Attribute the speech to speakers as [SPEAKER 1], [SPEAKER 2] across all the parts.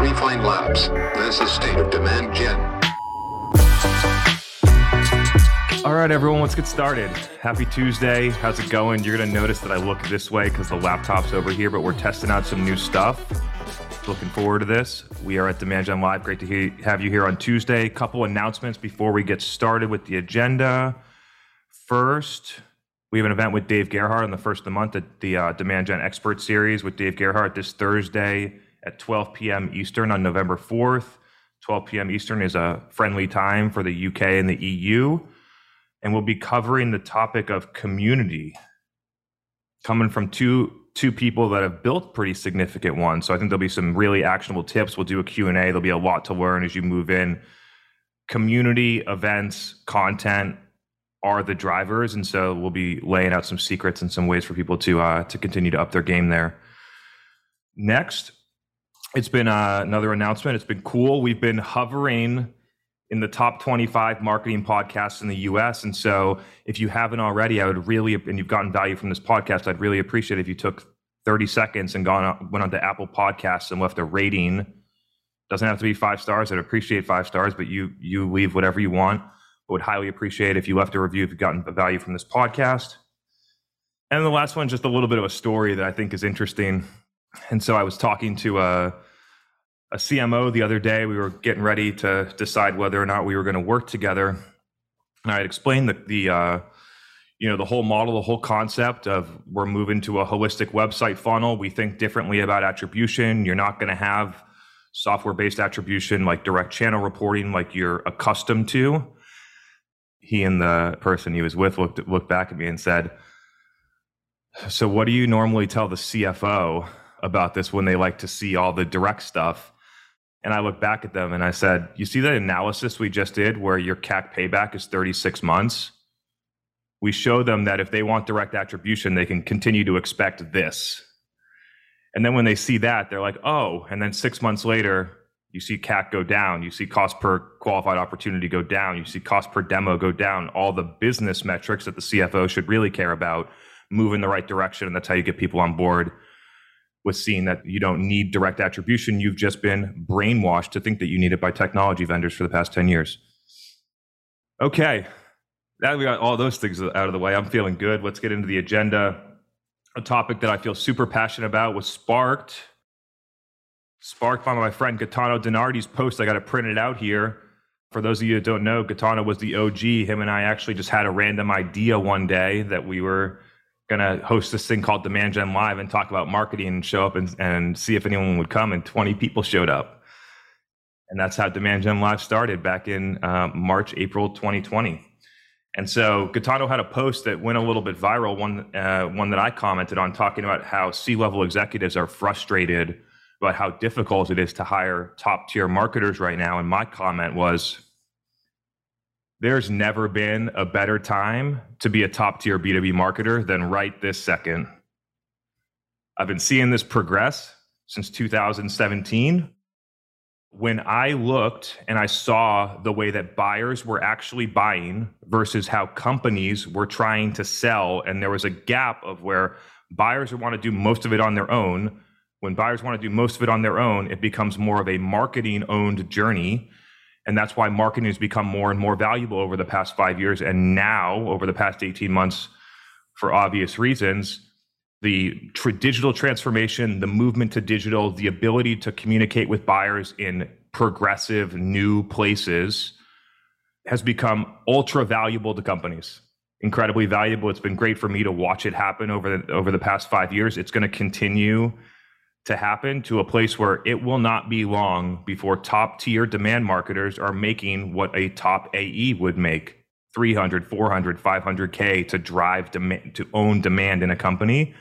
[SPEAKER 1] Refine Labs. This is State of Demand Gen.
[SPEAKER 2] All right, everyone, let's get started. Happy Tuesday. How's it going? You're going to notice that I look this way because the laptop's over here, but we're testing out some new stuff. Looking forward to this. We are at Demand Gen Live. Great to have you here on Tuesday. Couple announcements before we get started with the agenda. First, we have an event with Dave Gerhardt on the first of the month at the uh, Demand Gen Expert Series with Dave Gerhardt this Thursday at 12 p.m. Eastern on November 4th. 12 p.m. Eastern is a friendly time for the UK and the EU. And we'll be covering the topic of community coming from two two people that have built pretty significant ones. So I think there'll be some really actionable tips. We'll do a Q&A. There'll be a lot to learn as you move in. Community events, content, are the drivers, and so we'll be laying out some secrets and some ways for people to uh, to continue to up their game there. Next, it's been uh, another announcement. It's been cool. We've been hovering in the top 25 marketing podcasts in the US. And so if you haven't already, I would really, and you've gotten value from this podcast, I'd really appreciate if you took 30 seconds and gone on, went onto Apple Podcasts and left a rating. Doesn't have to be five stars. I'd appreciate five stars, but you you leave whatever you want I would highly appreciate if you left a review if you've gotten value from this podcast. And the last one, just a little bit of a story that I think is interesting. And so I was talking to a, a CMO the other day. We were getting ready to decide whether or not we were going to work together. And I had explained the, the uh, you know, the whole model, the whole concept of we're moving to a holistic website funnel. We think differently about attribution. You're not going to have software based attribution like direct channel reporting like you're accustomed to he and the person he was with looked looked back at me and said, "So what do you normally tell the CFO about this when they like to see all the direct stuff?" And I looked back at them and I said, "You see that analysis we just did where your CAC payback is 36 months? We show them that if they want direct attribution, they can continue to expect this." And then when they see that, they're like, "Oh," and then 6 months later, you see CAC go down, you see cost per qualified opportunity go down, you see cost per demo go down, all the business metrics that the CFO should really care about move in the right direction. And that's how you get people on board with seeing that you don't need direct attribution. You've just been brainwashed to think that you need it by technology vendors for the past 10 years. Okay, now we got all those things out of the way. I'm feeling good. Let's get into the agenda. A topic that I feel super passionate about was sparked sparked by my friend Gaetano DiNardi's post. I got it printed out here. For those of you that don't know, Gaetano was the OG. Him and I actually just had a random idea one day that we were to host this thing called Demand Gen Live and talk about marketing and show up and, and see if anyone would come. And 20 people showed up. And that's how Demand Gen Live started back in uh, March, April 2020. And so Gaetano had a post that went a little bit viral, one, uh, one that I commented on, talking about how C level executives are frustrated about how difficult it is to hire top tier marketers right now. And my comment was there's never been a better time to be a top tier B2B marketer than right this second. I've been seeing this progress since 2017. When I looked and I saw the way that buyers were actually buying versus how companies were trying to sell, and there was a gap of where buyers would want to do most of it on their own when buyers want to do most of it on their own, it becomes more of a marketing owned journey. And that's why marketing has become more and more valuable over the past five years. And now, over the past 18 months, for obvious reasons, the tr- digital transformation, the movement to digital, the ability to communicate with buyers in progressive new places has become ultra valuable to companies. Incredibly valuable. It's been great for me to watch it happen over the over the past 5 years. It's going to continue to happen to a place where it will not be long before top tier demand marketers are making what a top AE would make 300, 400, 500K to drive demand, to own demand in a company.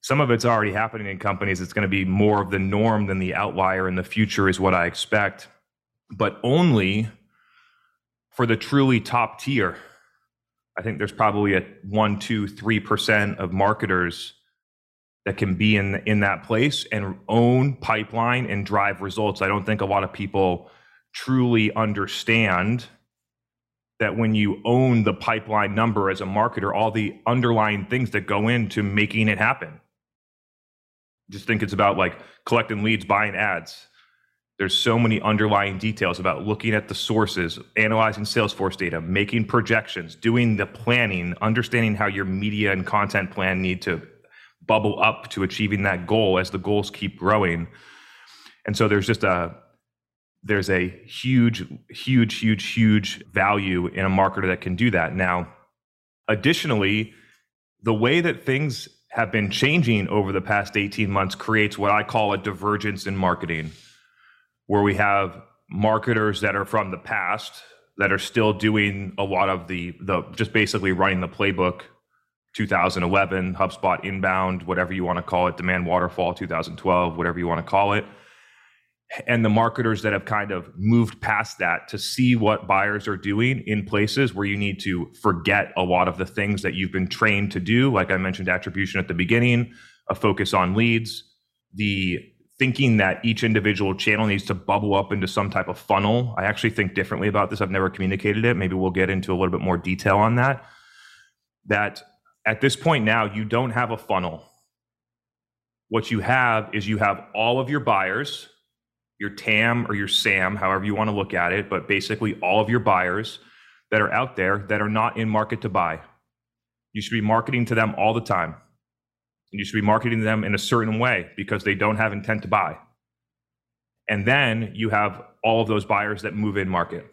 [SPEAKER 2] Some of it's already happening in companies. It's going to be more of the norm than the outlier in the future, is what I expect, but only for the truly top tier. I think there's probably a one, two, three percent of marketers that can be in in that place and own pipeline and drive results. I don't think a lot of people truly understand that when you own the pipeline number as a marketer, all the underlying things that go into making it happen. Just think it's about like collecting leads, buying ads. There's so many underlying details about looking at the sources, analyzing Salesforce data, making projections, doing the planning, understanding how your media and content plan need to bubble up to achieving that goal as the goals keep growing. And so there's just a there's a huge huge huge huge value in a marketer that can do that. Now, additionally, the way that things have been changing over the past 18 months creates what I call a divergence in marketing, where we have marketers that are from the past that are still doing a lot of the the just basically running the playbook 2011 HubSpot inbound whatever you want to call it demand waterfall 2012 whatever you want to call it. And the marketers that have kind of moved past that to see what buyers are doing in places where you need to forget a lot of the things that you've been trained to do like i mentioned attribution at the beginning a focus on leads the thinking that each individual channel needs to bubble up into some type of funnel. I actually think differently about this. I've never communicated it. Maybe we'll get into a little bit more detail on that. That at this point now you don't have a funnel what you have is you have all of your buyers your TAM or your SAM, however you want to look at it, but basically all of your buyers that are out there that are not in market to buy. You should be marketing to them all the time. And you should be marketing to them in a certain way because they don't have intent to buy. And then you have all of those buyers that move in market.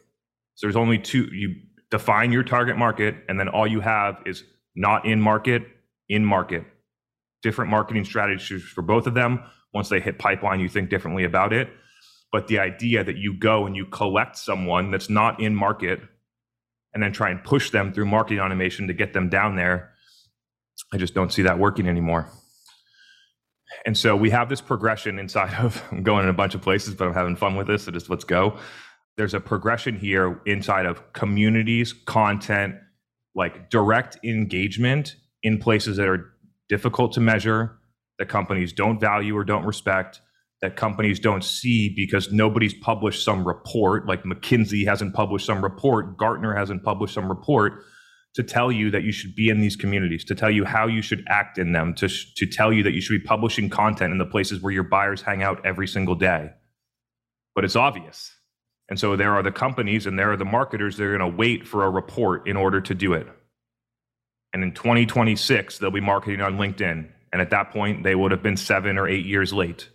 [SPEAKER 2] So there's only two, you define your target market, and then all you have is not in market, in market. Different marketing strategies for both of them. Once they hit pipeline, you think differently about it but the idea that you go and you collect someone that's not in market and then try and push them through marketing automation to get them down there, I just don't see that working anymore. And so we have this progression inside of I'm going in a bunch of places, but I'm having fun with this. So just let's go. There's a progression here inside of communities, content, like direct engagement in places that are difficult to measure, that companies don't value or don't respect that companies don't see because nobody's published some report, like McKinsey hasn't published some report, Gartner hasn't published some report to tell you that you should be in these communities, to tell you how you should act in them, to, to tell you that you should be publishing content in the places where your buyers hang out every single day. But it's obvious. And so there are the companies and there are the marketers that are going to wait for a report in order to do it. And in 2026, they'll be marketing on LinkedIn. And at that point, they would have been seven or eight years late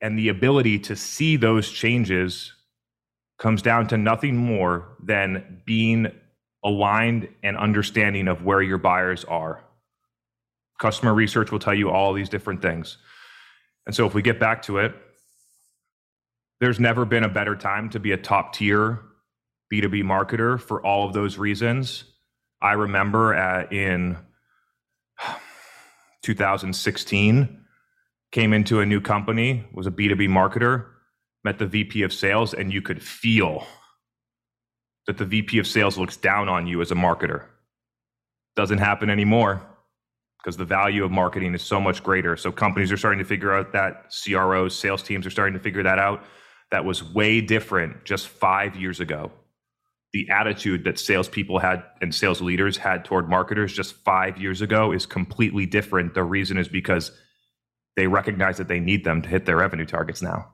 [SPEAKER 2] and the ability to see those changes comes down to nothing more than being aligned and understanding of where your buyers are. Customer research will tell you all these different things. And so if we get back to it, there's never been a better time to be a top tier B2B marketer for all of those reasons. I remember at, in 2016 came into a new company, was a B2B marketer, met the VP of sales, and you could feel that the VP of sales looks down on you as a marketer. Doesn't happen anymore because the value of marketing is so much greater. So companies are starting to figure out that CROs, sales teams are starting to figure that out. That was way different just five years ago. The attitude that salespeople had and sales leaders had toward marketers just five years ago is completely different. The reason is because they recognize that they need them to hit their revenue targets now.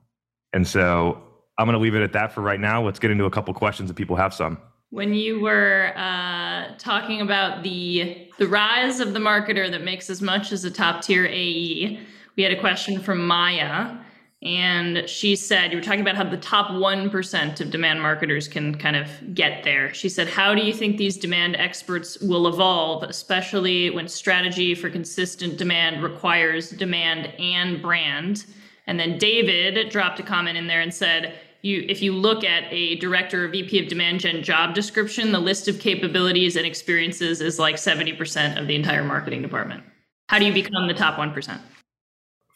[SPEAKER 2] And so I'm going to leave it at that for right now. Let's get into a couple questions if people have some.
[SPEAKER 3] When you were uh, talking about the the rise of the marketer that makes as much as a top tier AE, we had a question from Maya and she said, You were talking about how the top 1% of demand marketers can kind of get there. She said, How do you think these demand experts will evolve, especially when strategy for consistent demand requires demand and brand? And then David dropped a comment in there and said, you, if you look at a director or VP of demand gen job description, the list of capabilities and experiences is like 70% of the entire marketing department. How do you become the top 1%?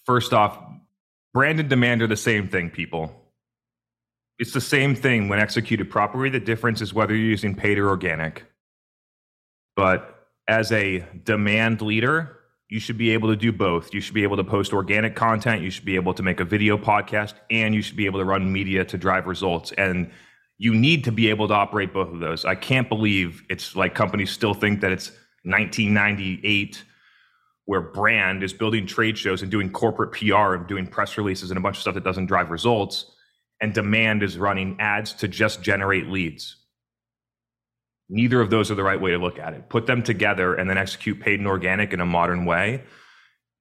[SPEAKER 2] First off, Brand and demand are the same thing, people. It's the same thing when executed properly. The difference is whether you're using paid or organic. But as a demand leader, you should be able to do both. You should be able to post organic content, you should be able to make a video podcast, and you should be able to run media to drive results. And you need to be able to operate both of those. I can't believe it's like companies still think that it's 1998 where brand is building trade shows and doing corporate PR and doing press releases and a bunch of stuff that doesn't drive results, and demand is running ads to just generate leads. Neither of those are the right way to look at it. Put them together and then execute paid and organic in a modern way.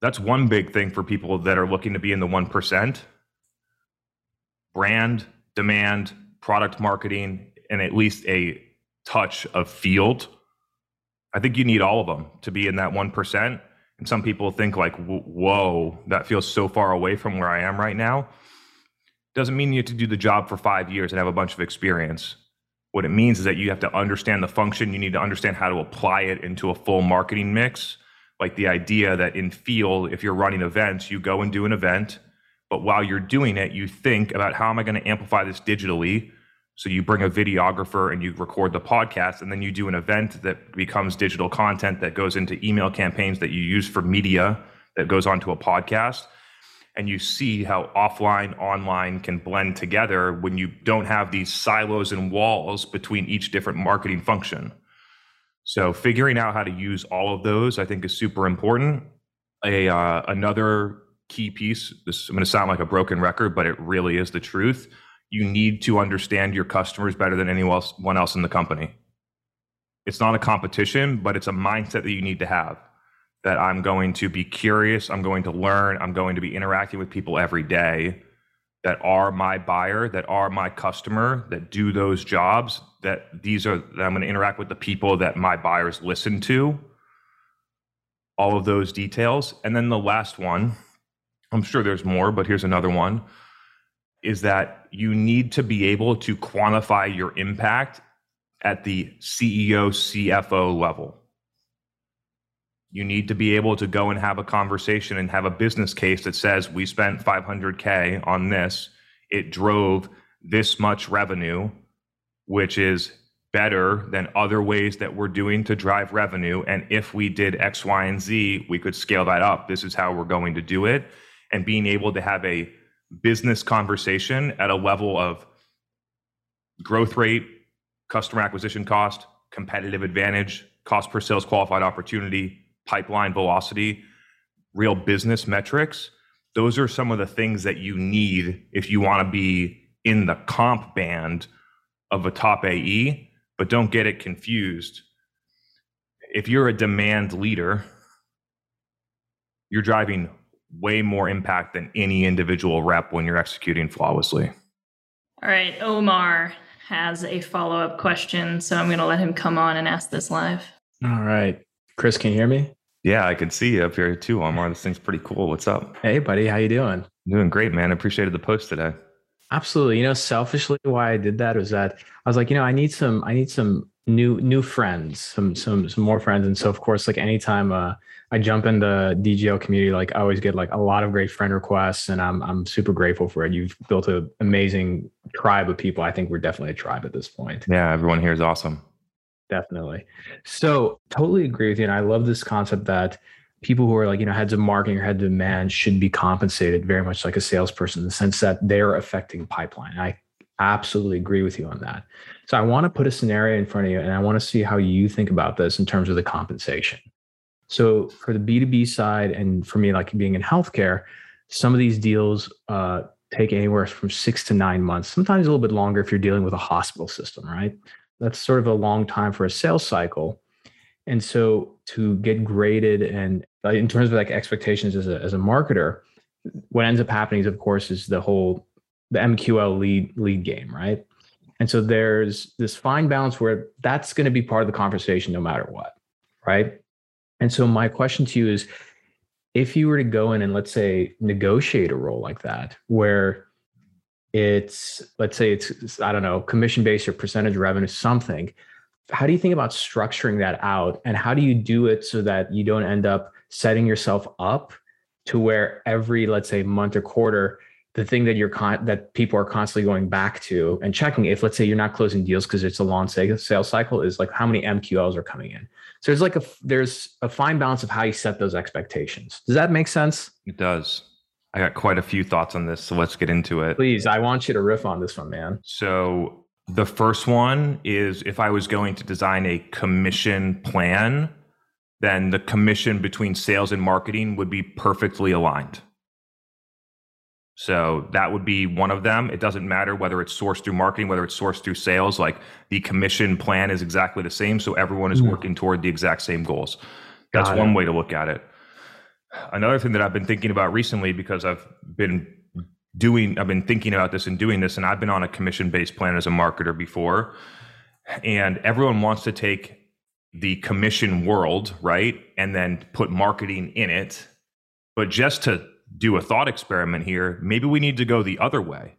[SPEAKER 2] That's one big thing for people that are looking to be in the 1%. Brand, demand, product marketing, and at least a touch of field. I think you need all of them to be in that 1%. And some people think, like, whoa, that feels so far away from where I am right now. Doesn't mean you have to do the job for five years and have a bunch of experience. What it means is that you have to understand the function. You need to understand how to apply it into a full marketing mix. Like the idea that in field, if you're running events, you go and do an event. But while you're doing it, you think about how am I going to amplify this digitally? So you bring a videographer and you record the podcast, and then you do an event that becomes digital content that goes into email campaigns that you use for media that goes onto a podcast. And you see how offline online can blend together when you don't have these silos and walls between each different marketing function. So figuring out how to use all of those i think is super important. A uh, another key piece this i'm going to sound like a broken record but it really is the truth you need to understand your customers better than anyone else, else in the company it's not a competition but it's a mindset that you need to have that I'm going to be curious, I'm going to learn, I'm going to be interacting with people every day that are my buyer, that are my customer, that do those jobs, that these are that I'm going to interact with the people that my buyers listen to. All of those details. And then the last one, I'm sure there's more, but here's another one is that you need to be able to quantify your impact at the CEO, CFO level. You need to be able to go and have a conversation and have a business case that says we spent 500k on this. It drove this much revenue which is better than other ways that we're doing to drive revenue. And if we did x y and z we could scale that up. This is how we're going to do it. And being able to have a business conversation at a level of growth rate customer acquisition cost competitive advantage cost per sales qualified opportunity pipeline velocity, real business metrics, those are some of the things that you need if you want to be in the comp band of a top AE, but don't get it confused. If you're a demand leader, you're driving way more impact than any individual rep when you're executing flawlessly.
[SPEAKER 3] All right, Omar has a follow up question, so I'm going to let him come on and ask this live.
[SPEAKER 4] All right. Chris, can you hear me?
[SPEAKER 2] Yeah, I can see you up here too, Omar. This thing's pretty cool. What's up?
[SPEAKER 4] Hey, buddy. How you doing?
[SPEAKER 2] Doing great, man. I appreciated the post today.
[SPEAKER 4] Absolutely. You know, selfishly, why I did that was that I was like, you know, I need some, I need some new, new friends, some, some, some more friends. And so, of course, like anytime uh, I jump in the DGL community, like I always get like a lot of great friend requests, and I'm, I'm super grateful for it. You've built an amazing tribe of people. I think we're definitely a tribe at this point.
[SPEAKER 2] Yeah, everyone here is awesome.
[SPEAKER 4] Definitely. So totally agree with you. And I love this concept that people who are like, you know, heads of marketing or head of demand should be compensated very much like a salesperson in the sense that they're affecting pipeline. I absolutely agree with you on that. So I want to put a scenario in front of you and I want to see how you think about this in terms of the compensation. So for the B2B side, and for me, like being in healthcare, some of these deals uh, take anywhere from six to nine months, sometimes a little bit longer if you're dealing with a hospital system, right? that's sort of a long time for a sales cycle. And so to get graded and in terms of like expectations as a, as a marketer, what ends up happening is of course is the whole the MQL lead lead game, right? And so there's this fine balance where that's going to be part of the conversation no matter what, right? And so my question to you is if you were to go in and let's say negotiate a role like that where it's let's say it's i don't know commission based or percentage revenue something how do you think about structuring that out? And how do you do it so that you don't end up setting yourself up to where every let's say month or quarter the thing that you're con- that people are constantly going back to and checking if let's say you're not closing deals because it's a long sales cycle is like how many mqls are coming in so there's like a there's a fine balance of how you set those expectations does that make sense
[SPEAKER 2] it does I got quite a few thoughts on this, so let's get into it.
[SPEAKER 4] Please, I want you to riff on this one, man.
[SPEAKER 2] So, the first one is if I was going to design a commission plan, then the commission between sales and marketing would be perfectly aligned. So that would be one of them. It doesn't matter whether it's sourced through marketing, whether it's sourced through sales, like the commission plan is exactly the same. So everyone is
[SPEAKER 4] Mm.
[SPEAKER 2] working toward the exact same goals. That's
[SPEAKER 4] Got it.
[SPEAKER 2] one way to look at it. Another thing that I've been thinking about recently because I've been doing, I've been thinking about this and doing this, and I've been on a commission based plan as a marketer before. And everyone wants to take the commission world, right? And then put marketing in it. But just to do a thought experiment here, maybe we need to go the other way.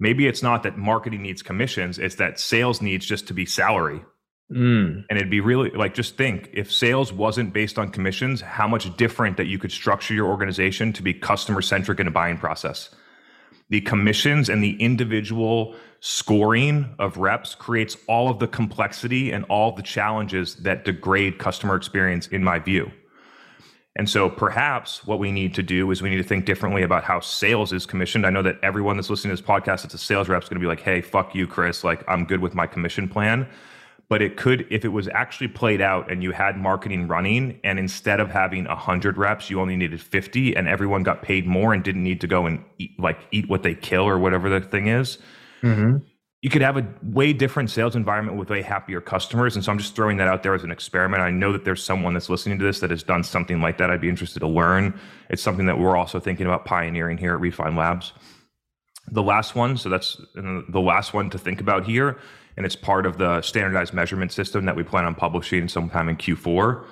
[SPEAKER 2] Maybe it's not that marketing needs commissions, it's that sales needs just to be salary.
[SPEAKER 4] Mm,
[SPEAKER 2] And it'd be really like just think if sales wasn't based on commissions, how much different that you could structure your organization to be customer centric in a buying process. The commissions and the individual scoring of reps creates all of the complexity and all the challenges that degrade customer experience, in my view. And so perhaps what we need to do is we need to think differently about how sales is commissioned. I know that everyone that's listening to this podcast that's a sales rep is going to be like, hey, fuck you, Chris. Like, I'm good with my commission plan. But it could, if it was actually played out and you had marketing running, and instead of having 100 reps, you only needed 50, and everyone got paid more and didn't need to go and eat, like eat what they kill or whatever the thing is,
[SPEAKER 4] mhm.
[SPEAKER 2] You could have a way different sales environment with way happier customers. And so I'm just throwing that out there as an experiment. I know that there's someone that's listening to this that has done something like that. I'd be interested to learn. It's something that we're also thinking about pioneering here at Refine Labs. The last one, so that's the last one to think about here, and it's part of the standardized measurement system that we plan on publishing sometime in Q4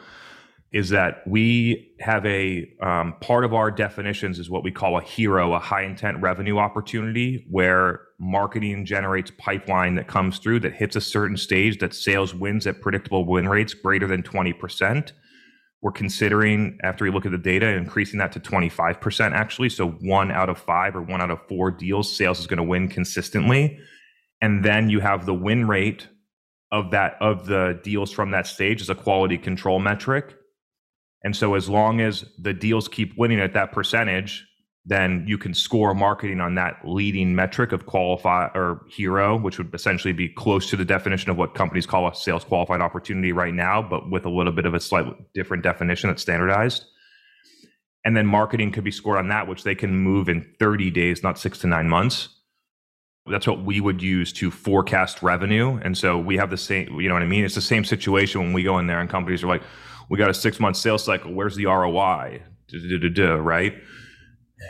[SPEAKER 2] is that we have a um, part of our definitions is what we call a HIRO, a high intent revenue opportunity, where marketing generates pipeline that comes through that hits a certain stage that sales wins at predictable win rates greater than 20%. We're considering, after we look at the data, increasing that to 25% actually. So one out of five or one out of four deals, sales is going to win consistently. And then you have the win rate of that of the deals from that stage as a quality control metric. And so as long as the deals keep winning at that percentage, then you can score marketing on that leading metric of qualify or HIRO, which would essentially be close to the definition of what companies call a sales qualified opportunity right now, but with a little bit of a slightly different definition that's standardized. And then marketing could be scored on that, which they can move in 30 days, not six to nine months. That's what we would use to forecast revenue. And so we have the same, you know what I mean? It's the same situation when we go in there and companies are like, we got a six month sales cycle. Where's the ROI? Right.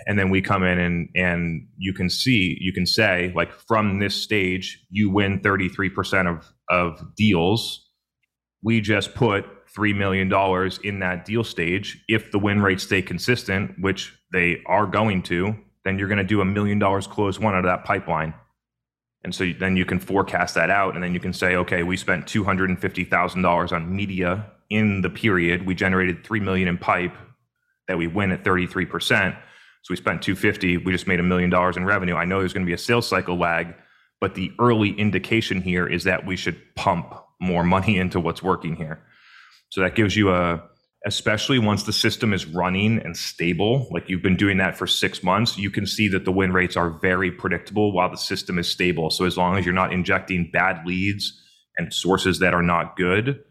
[SPEAKER 2] And then we come in and and you can see, you can say, like from this stage, you win 33% of of deals. We just put three million dollars in that deal stage. If the win rates stay consistent, which they are going to, then you're going to do a million dollars close one out of that pipeline. And so then you can forecast that out, and then you can say, okay, we spent two hundred and fifty thousand dollars on media in the period. We generated three million in pipe that we win at thirty three percent. So we spent two fifty. We just made a million dollars in revenue. I know there's going to be a sales cycle lag, but the early indication here is that we should pump more money into what's working here. So that gives you a, especially once the system is running and stable, like you've been doing that for six months, you can see that the win rates are very predictable while the system is stable. So as long as you're not injecting bad leads and sources that are not good,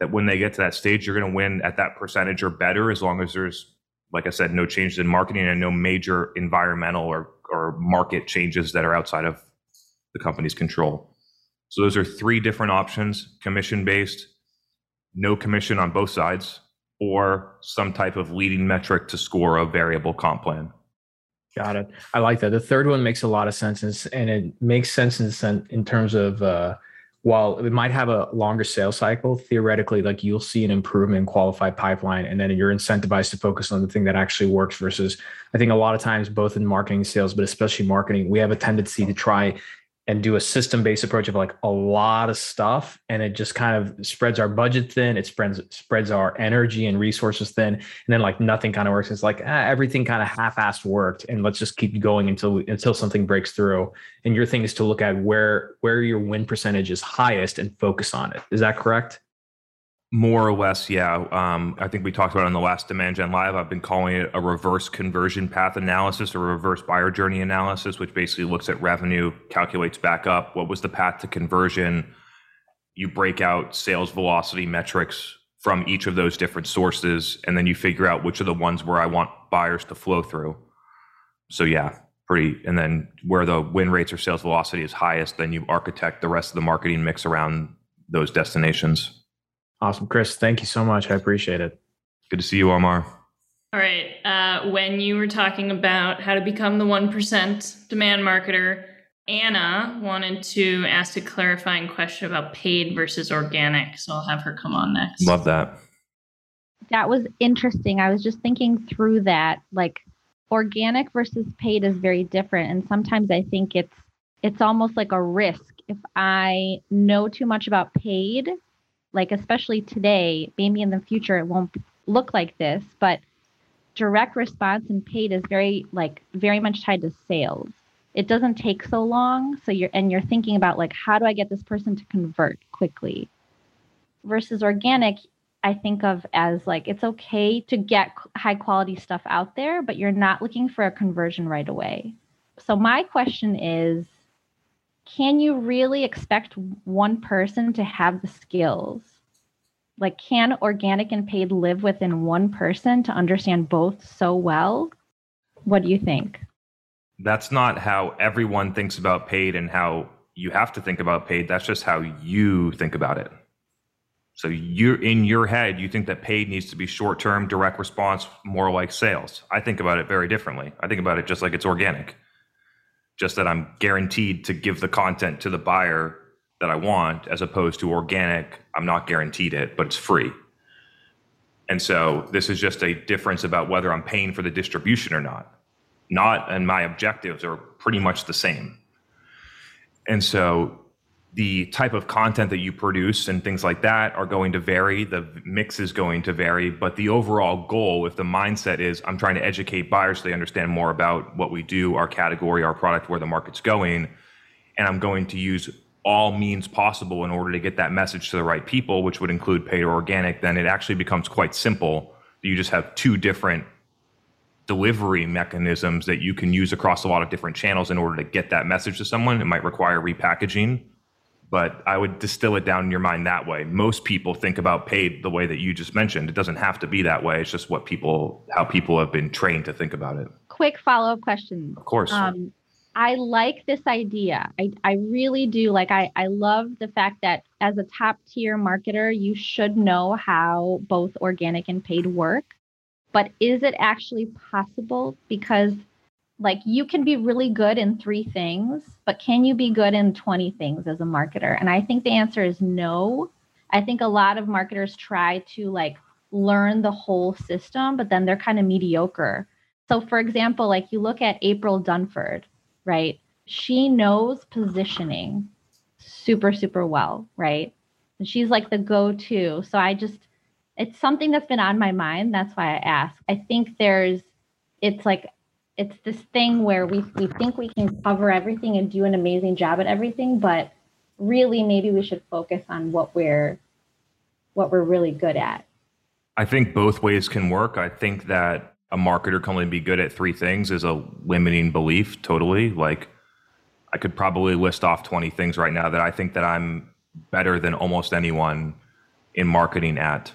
[SPEAKER 2] that when they get to that stage, you're going to win at that percentage or better as long as there's, like I said, no changes in marketing and no major environmental or, or market changes that are outside of the company's control. So those are three different options commission based, no commission on both sides, or some type of leading metric to score a variable comp plan.
[SPEAKER 4] Got it. I like that. The third one makes a lot of sense, and- it makes sense in in terms of uh, while it might have a longer sales cycle, theoretically, like you'll see an improvement in qualified pipeline, and then you're incentivized to focus on the thing that actually works. Versus, I think a lot of times, both in marketing sales, but especially marketing, we have a tendency to try and do a system based approach of like a lot of stuff and it just kind of spreads our budget thin it spreads spreads our energy and resources thin and then like nothing kind of works. It's like ah, everything kind of half-assed worked and let's just keep going until until something breaks through. And your thing is to look at where where your win percentage is highest and focus on it. Is that correct
[SPEAKER 2] More or less, yeah. Um, I think we talked about it on the last Demand Gen Live. I've been calling it a reverse conversion path analysis or reverse buyer journey analysis, which basically looks at revenue, calculates back up what was the path to conversion. You break out sales velocity metrics from each of those different sources. And then you figure out which are the ones where I want buyers to flow through. So, yeah, pretty. And then where the win rates or sales velocity is highest, then you architect the rest of the marketing mix around those destinations.
[SPEAKER 4] Awesome. Chris, thank you so much. I appreciate it.
[SPEAKER 2] Good to see you, Omar.
[SPEAKER 3] All right. Uh, when you were talking about how to become the 1% demand marketer, Anna wanted to ask a clarifying question about paid versus organic. So I'll have her come on next.
[SPEAKER 2] Love that.
[SPEAKER 5] That was interesting. I was just thinking through that. Like organic versus paid is very different. And sometimes I think it's it's almost like a risk. If I know too much about paid, like especially today, maybe in the future it won't look like this, but direct response and paid is very like very much tied to sales. It doesn't take so long so you're and you're thinking about like how do i get this person to convert quickly? Versus organic i think of as like it's okay to get high quality stuff out there but you're not looking for a conversion right away. So my question is can you really expect one person to have the skills like can organic and paid live within one person to understand both so well what do you think
[SPEAKER 2] that's not how everyone thinks about paid and how you have to think about paid. That's just how you think about it. So you're in your head, you think that paid needs to be short term, direct response, more like sales. I think about it very differently. I think about it just like it's organic. Just that I'm guaranteed to give the content to the buyer that I want, as opposed to organic, I'm not guaranteed it, but it's free. And so this is just a difference about whether I'm paying for the distribution or not not and my objectives are pretty much the same. And so the type of content that you produce and things like that are going to vary. The mix is going to vary, but the overall goal, if the mindset is I'm trying to educate buyers so they understand more about what we do, our category, our product, where the market's going, and I'm going to use all means possible in order to get that message to the right people, which would include paid or organic, then it actually becomes quite simple. You just have two different delivery mechanisms that you can use across a lot of different channels in order to get that message to someone. It might require repackaging, but I would distill it down in your mind that way. Most people think about paid the way that you just mentioned. It doesn't have to be that way. It's just what people, how people have been trained to think about it.
[SPEAKER 5] Quick follow up question.
[SPEAKER 2] Of course.
[SPEAKER 5] Um, I like this idea. I, I really do. Like, I, I love the fact that as a top tier marketer, you should know how both organic and paid work but is it actually possible? Because like you can be really good in three things, but can you be good in 20 things as a marketer? And I think the answer is no. I think a lot of marketers try to like learn the whole system, but then they're kind of mediocre. So, for example, like you look at April Dunford, right? She knows positioning super, super well, right? And she's like the go to. So, I just, it's something that's been on my mind. That's why I ask. I think there's, it's like, it's this thing where we, we think we can cover everything and do an amazing job at everything, but really maybe we should focus on what we're, what we're really good at.
[SPEAKER 2] I think both ways can work. I think that a marketer can only be good at three things is a limiting belief totally. Like I could probably list off 20 things right now that I think that I'm better than almost anyone in marketing at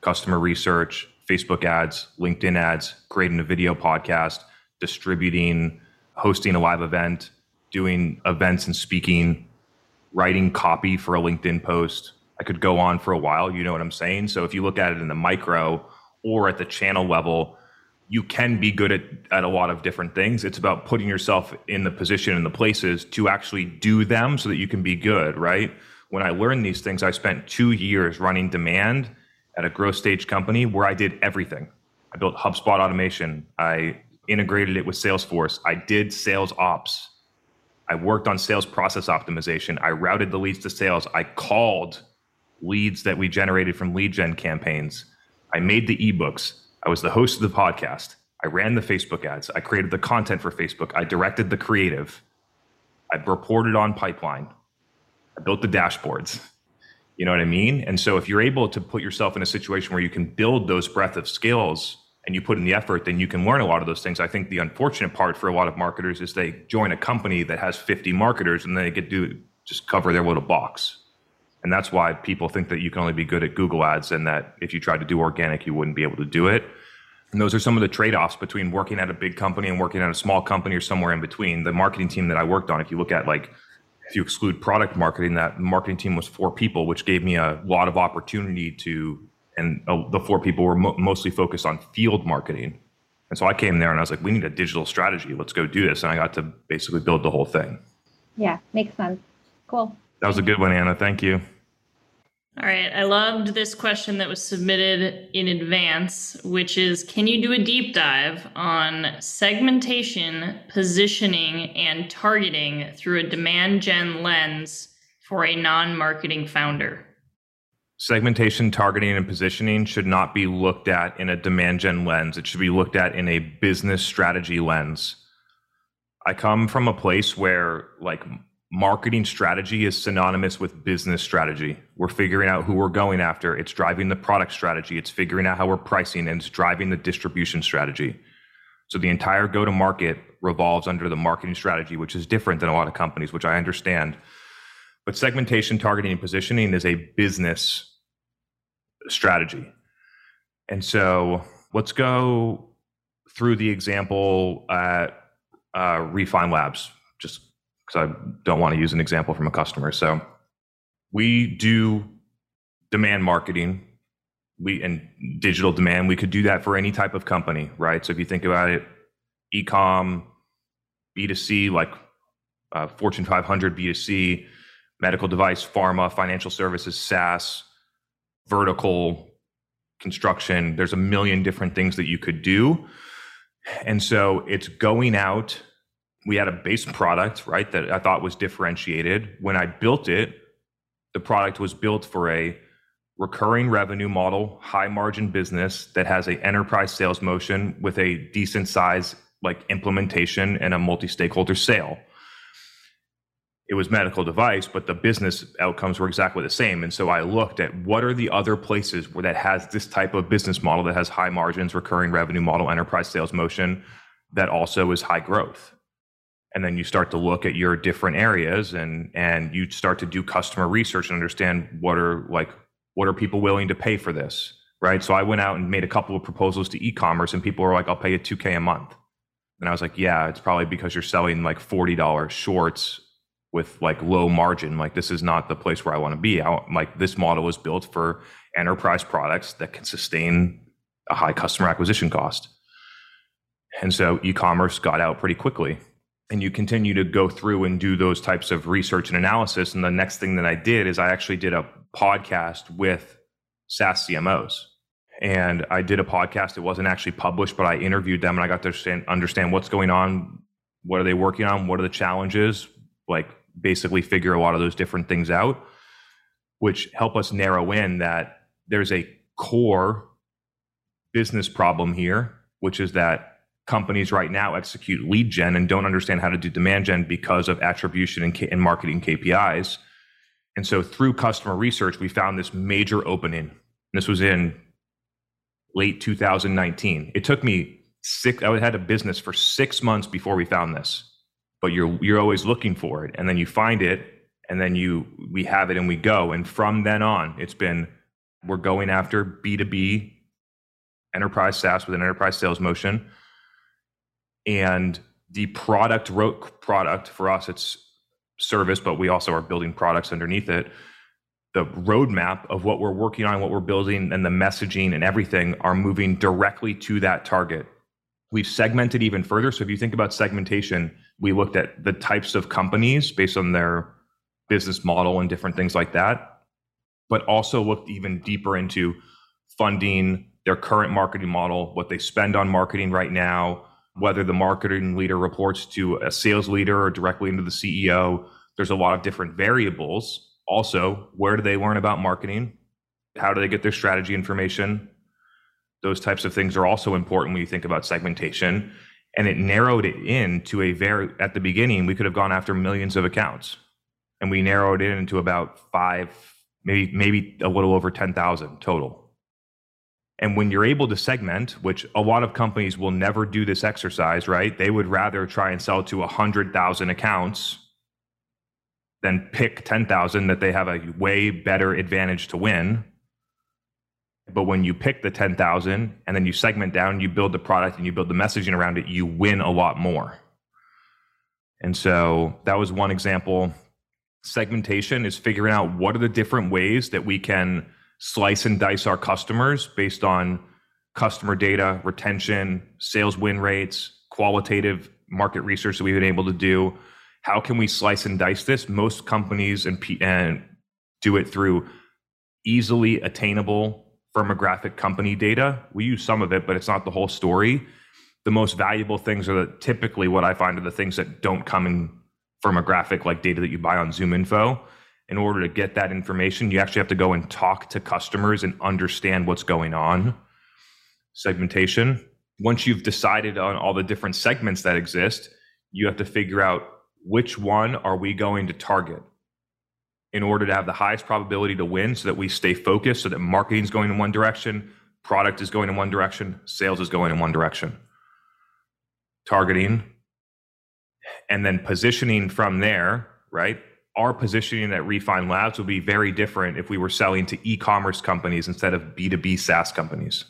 [SPEAKER 2] customer research, Facebook ads, LinkedIn ads, creating a video podcast, distributing, hosting a live event, doing events and speaking, writing copy for a LinkedIn post. I could go on for a while, you know what I'm saying? So if you look at it in the micro or at the channel level, you can be good at, at a lot of different things. It's about putting yourself in the position and the places to actually do them so that you can be good, right? When I learned these things, I spent two years running demand at a growth stage company where I did everything. I built HubSpot automation. I integrated it with Salesforce. I did sales ops. I worked on sales process optimization. I routed the leads to sales. I called leads that we generated from lead gen campaigns. I made the ebooks. I was the host of the podcast. I ran the Facebook ads. I created the content for Facebook. I directed the creative. I reported on pipeline. I built the dashboards. You know what I mean? And so if you're able to put yourself in a situation where you can build those breadth of skills and you put in the effort, then you can learn a lot of those things. I think the unfortunate part for a lot of marketers is they join a company that has 50 marketers and they get to just cover their little box. And that's why people think that you can only be good at Google ads and that if you tried to do organic, you wouldn't be able to do it. And those are some of the trade offs between working at a big company and working at a small company or somewhere in between. The marketing team that I worked on, if you look at like, if you exclude product marketing, that marketing team was four people, which gave me a lot of opportunity to, and uh, the four people were mo- mostly focused on field marketing. And so I came there and I was like, we need a digital strategy. Let's go do this. And I got to basically build the whole thing.
[SPEAKER 5] Yeah, makes sense. Cool.
[SPEAKER 2] That was a good one, Anna. Thank you.
[SPEAKER 3] All right. I loved this question that was submitted in advance, which is Can you do a deep dive on segmentation, positioning, and targeting through a demand gen lens for a non marketing founder?
[SPEAKER 2] Segmentation, targeting, and positioning should not be looked at in a demand gen lens. It should be looked at in a business strategy lens. I come from a place where, like, marketing strategy is synonymous with business strategy. We're figuring out who we're going after. It's driving the product strategy. It's figuring out how we're pricing and it's driving the distribution strategy. So the entire go to market revolves under the marketing strategy, which is different than a lot of companies, which I understand. But segmentation, targeting, and positioning is a business strategy. And so let's go through the example at uh, Refine Labs, because I don't want to use an example from a customer. So we do demand marketing. We and digital demand we could do that for any type of company right? So if you think about it ecom b2c like uh, fortune 500 b2c medical device pharma financial services saas vertical construction there's a million different things that you could do. And so it's going out we had a base product, right, that I thought was differentiated. When I built it, the product was built for a recurring revenue model, high margin business that has a enterprise sales motion with a decent size like implementation and a multi-stakeholder sale. It was medical device, but the business outcomes were exactly the same. And so I looked at what are the other places where that has this type of business model that has high margins, recurring revenue model, enterprise sales motion that also is high growth and then you start to look at your different areas and and you start to do customer research and understand what are like what are people willing to pay for this right? So i went out and made a couple of proposals to e-commerce and people were like i'll pay you 2k a month. And i was like yeah it's probably because you're selling like $40 shorts with like low margin. Like this is not the place where i want to be. I, like this model was built for enterprise products that can sustain a high customer acquisition cost. And so e-commerce got out pretty quickly and you continue to go through and do those types of research and analysis. And the next thing that I did is I actually did a podcast with SaaS CMOs. And I did a podcast. It wasn't actually published, but I interviewed them and I got to understand, what's going on. What are they working on? What are the challenges? Like basically figure a lot of those different things out, which help us narrow in that there's a core business problem here, which is that companies right now execute lead gen and don't understand how to do demand gen because of attribution and, and marketing KPIs. And so through customer research, we found this major opening. This was in late 2019. It took me six, I had a business for six months before we found this. But you're you're always looking for it. And then you find it, and then you we have it and we go. And from then on, it's been we're going after B2B enterprise SaaS with an enterprise sales motion and the product wrote product for us it's service but we also are building products underneath it. The roadmap of what we're working on what we're building and the messaging and everything are moving directly to that target. We've segmented even further. So if you think about segmentation we looked at the types of companies based on their business model and different things like that but also looked even deeper into funding their current marketing model what they spend on marketing right now whether the marketing leader reports to a sales leader or directly into the CEO. There's a lot of different variables. Also, where do they learn about marketing? How do they get their strategy information? Those types of things are also important when you think about segmentation. And it narrowed it in to a very, at the beginning, we could have gone after millions of accounts. And we narrowed it into about five, maybe, maybe a little over 10,000 total. And when you're able to segment, which a lot of companies will never do this exercise, right? They would rather try and sell to 100,000 accounts than pick 10,000 that they have a way better advantage to win. But when you pick the 10,000 and then you segment down, you build the product and you build the messaging around it, you win a lot more. And so that was one example. Segmentation is figuring out what are the different ways that we can slice and dice our customers based on customer data, retention, sales win rates, qualitative market research that we've been able to do. How can we slice and dice this? Most companies and, and do it through easily attainable firmographic company data. We use some of it, but it's not the whole story. The most valuable things are the, typically what I find are the things that don't come in firmographic, like data that you buy on ZoomInfo. In order to get that information, you actually have to go and talk to customers and understand what's going on. Segmentation. Once you've decided on all the different segments that exist, you have to figure out which one are we going to target in order to have the highest probability to win so that we stay focused so that marketing is going in one direction product is going in one direction sales is going in one direction targeting and then positioning from there right our positioning at refine labs would be very different if we were selling to e-commerce companies instead of b2b saas companies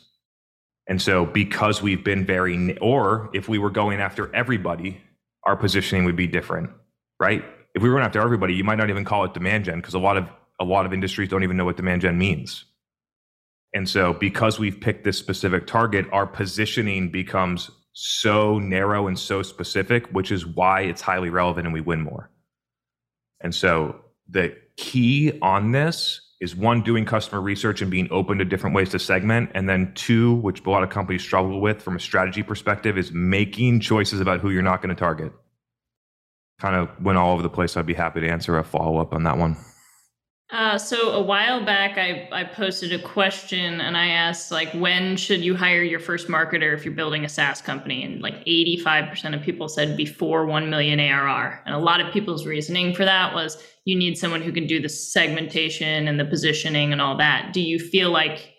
[SPEAKER 2] and so because we've been very or if we were going after everybody our positioning would be different right if we were going after everybody, you might not even call it demand gen because a lot of a lot of industries don't even know what demand gen means. And so because we've picked this specific target, our positioning becomes so narrow and so specific, which is why it's highly relevant and we win more. And so the key on this is one, doing customer research and being open to different ways to segment. And then two, which a lot of companies struggle with from a strategy perspective, is making choices about who you're not going to target kind of went all over the place. I'd be happy to answer a follow up on that one.
[SPEAKER 3] Uh, so a while back, I, I posted a question and I asked like, when should you hire your first marketer if you're building a SaaS company? And like 85% of people said before 1 million ARR. And a lot of people's reasoning for that was you need someone who can do the segmentation and the positioning and all that. Do you feel like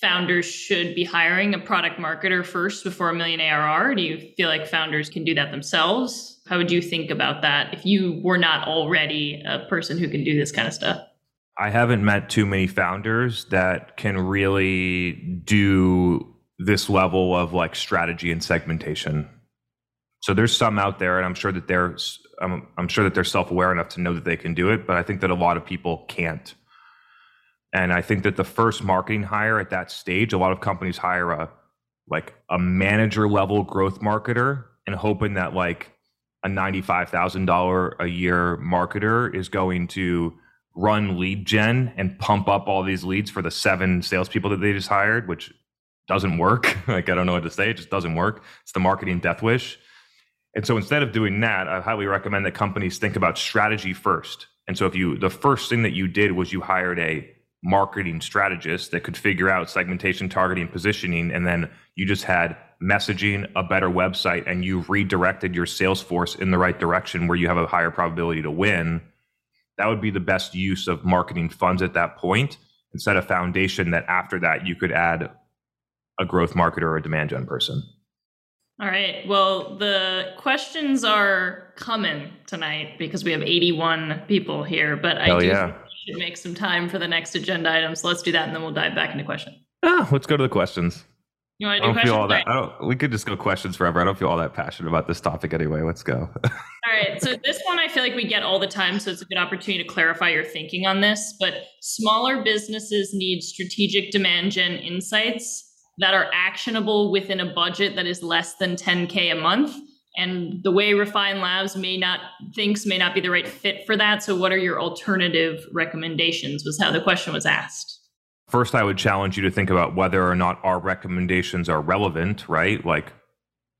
[SPEAKER 3] founders should be hiring a product marketer first before a million ARR? Do you feel like founders can do that themselves? How would you think about that if you were not already a person who can do this kind of stuff?
[SPEAKER 2] I haven't met too many founders that can really do this level of like strategy and segmentation. So there's some out there, and I'm sure that they're I'm, I'm sure that they're self-aware enough to know that they can do it, but I think that a lot of people can't. And I think that the first marketing hire at that stage, a lot of companies hire a like a manager level growth marketer and hoping that like a $95,000 a year marketer is going to run lead gen and pump up all these leads for the seven salespeople that they just hired, which doesn't work. like, I don't know what to say. It just doesn't work. It's the marketing death wish. And so instead of doing that, I highly recommend that companies think about strategy first. And so if you, the first thing that you did was you hired a marketing strategist that could figure out segmentation, targeting, positioning, and then you just had messaging, a better website, and you've redirected your sales force in the right direction where you have a higher probability to win, that would be the best use of marketing funds at that point and set a foundation that after that you could add a growth marketer or a demand gen person.
[SPEAKER 3] All right. Well, the questions are coming tonight because we have 81 people here, but I do yeah. should make some time for the next agenda item. So let's do that and then we'll dive back into questions.
[SPEAKER 2] Ah, let's go to the questions.
[SPEAKER 3] You want to do I don't questions? Feel all that,
[SPEAKER 2] I don't, we could just go questions forever. I don't feel all that passionate about this topic anyway. Let's go.
[SPEAKER 3] all right. So this one I feel like we get all the time. So it's a good opportunity to clarify your thinking on this. But smaller businesses need strategic demand gen insights that are actionable within a budget that is less than 10K a month. And the way Refine Labs may not thinks may not be the right fit for that. So what are your alternative recommendations was how the question was asked.
[SPEAKER 2] First, I would challenge you to think about whether or not our recommendations are relevant, right? Like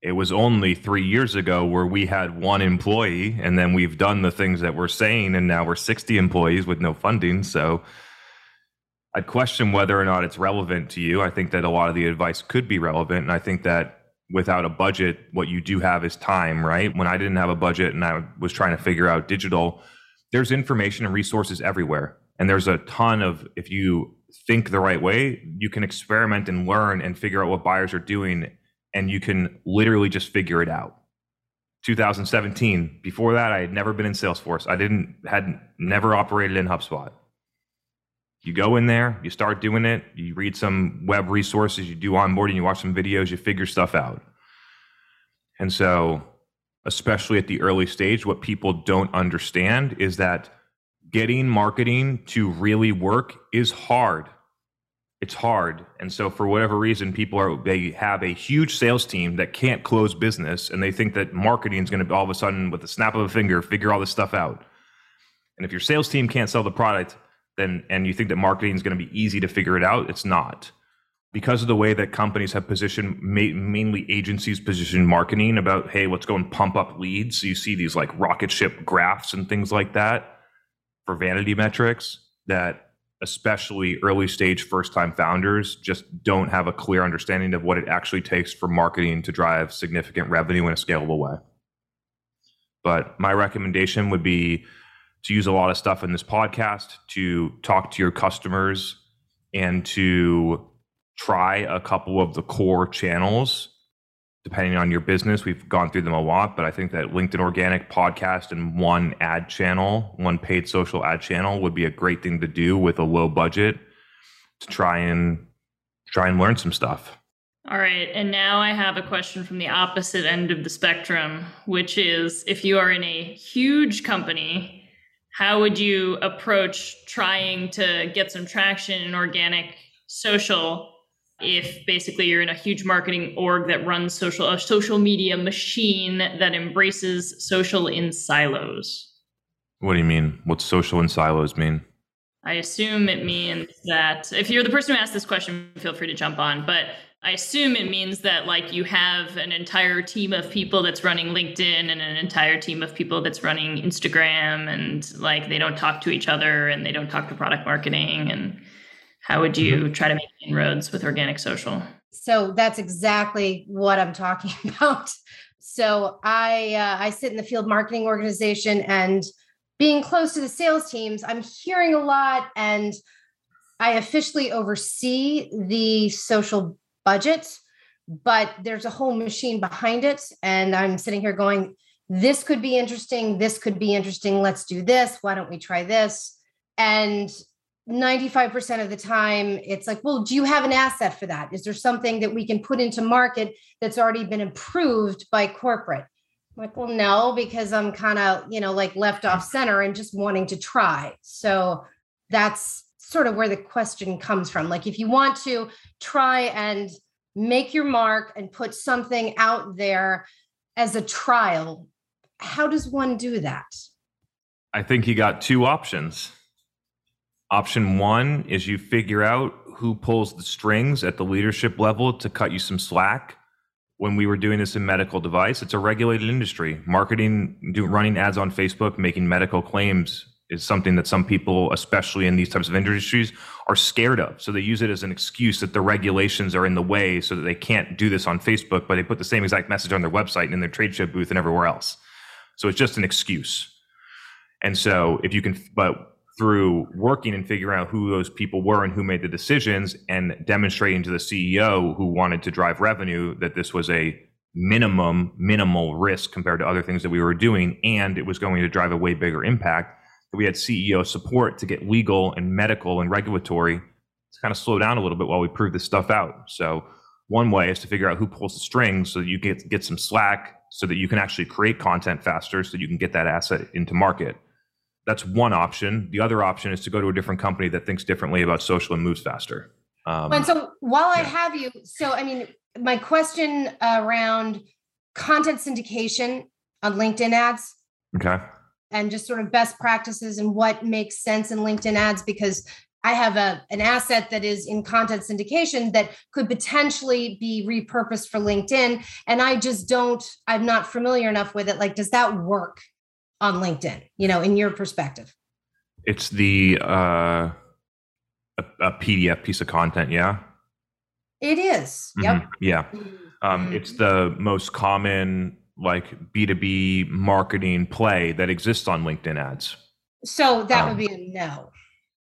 [SPEAKER 2] it was only three years ago where we had one employee, and then we've done the things that we're saying, and now we're 60 employees with no funding. So I'd question whether or not it's relevant to you. I think that a lot of the advice could be relevant. And I think that without a budget, what you do have is time, right? When I didn't have a budget and I was trying to figure out digital, there's information and resources everywhere. And there's a ton of, if you think the right way, you can experiment and learn and figure out what buyers are doing, and you can literally just figure it out. 2017. Before that, I had never been in Salesforce. I didn't had never operated in HubSpot. You go in there, you start doing it, you read some web resources, you do onboarding, you watch some videos, you figure stuff out. And so, especially at the early stage, what people don't understand is that getting marketing to really work is hard. It's hard. And so for whatever reason people are they have a huge sales team that can't close business and they think that marketing is going to all of a sudden with the snap of a finger figure all this stuff out. And if your sales team can't sell the product then and you think that marketing is going to be easy to figure it out it's not. Because of the way that companies have positioned mainly agencies position marketing about hey let's go and pump up leads. So you see these like rocket ship graphs and things like that for vanity metrics that especially early stage first time founders just don't have a clear understanding of what it actually takes for marketing to drive significant revenue in a scalable way. But my recommendation would be to use a lot of stuff in this podcast to talk to your customers and to try a couple of the core channels depending on your business. We've gone through them a lot, but I think that LinkedIn organic podcast and one ad channel, one paid social ad channel would be a great thing to do with a low budget to try and try and learn some stuff.
[SPEAKER 3] All right, and now I have a question from the opposite end of the spectrum, which is if you are in a huge company, how would you approach trying to get some traction in organic social if basically you're in a huge marketing org that runs social a social media machine that embraces social in silos.
[SPEAKER 2] What do you mean? What's social in silos mean?
[SPEAKER 3] I assume it means that if you're the person who asked this question, feel free to jump on. But I assume it means that like you have an entire team of people that's running LinkedIn and an entire team of people that's running Instagram and like they don't talk to each other and they don't talk to product marketing and how would you mm-hmm. try to make inroads with organic social?
[SPEAKER 6] So that's exactly what I'm talking about. So I uh, I sit in the field marketing organization and being close to the sales teams, I'm hearing a lot and I officially oversee the social budget, but there's a whole machine behind it and I'm sitting here going this could be interesting, this could be interesting, let's do this, why don't we try this? And 95% of the time it's like well do you have an asset for that? Is there something that we can put into market that's already been approved by corporate? I'm like well no because i'm kind of you know like left off center and just wanting to try. So that's sort of where the question comes from. Like if you want to try and make your mark and put something out there as a trial how does one do that?
[SPEAKER 2] I think you got two options Option one is you figure out who pulls the strings at the leadership level to cut you some slack. When we were doing this in medical device, it's a regulated industry. Marketing, do, running ads on Facebook, making medical claims is something that some people, especially in these types of industries, are scared of. So they use it as an excuse that the regulations are in the way so that they can't do this on Facebook, but they put the same exact message on their website and in their trade show booth and everywhere else. So it's just an excuse. And so if you can, but through working and figuring out who those people were and who made the decisions and demonstrating to the CEO who wanted to drive revenue that this was a minimum minimal risk compared to other things that we were doing and it was going to drive a way bigger impact. We had CEO support to get legal and medical and regulatory to kind of slow down a little bit while we prove this stuff out. So one way is to figure out who pulls the strings so that you get get some slack so that you can actually create content faster so you can get that asset into market that's one option. The other option is to go to a different company that thinks differently about social and moves faster.
[SPEAKER 6] Um, and so while yeah. I have you, so I mean, my question around content syndication on LinkedIn ads.
[SPEAKER 2] Okay.
[SPEAKER 6] And just sort of best practices and what makes sense in LinkedIn ads because I have a an asset that is in content syndication that could potentially be repurposed for LinkedIn and I just don't I'm not familiar enough with it like does that work on LinkedIn, you know, in your perspective?
[SPEAKER 2] It's the uh, a, a PDF piece of content, yeah.
[SPEAKER 6] It is.
[SPEAKER 2] Mm-hmm.
[SPEAKER 6] Yep.
[SPEAKER 2] Yeah. Um, mm-hmm. It's the most common like B2B marketing play that exists on LinkedIn ads.
[SPEAKER 6] So that um, would be a no.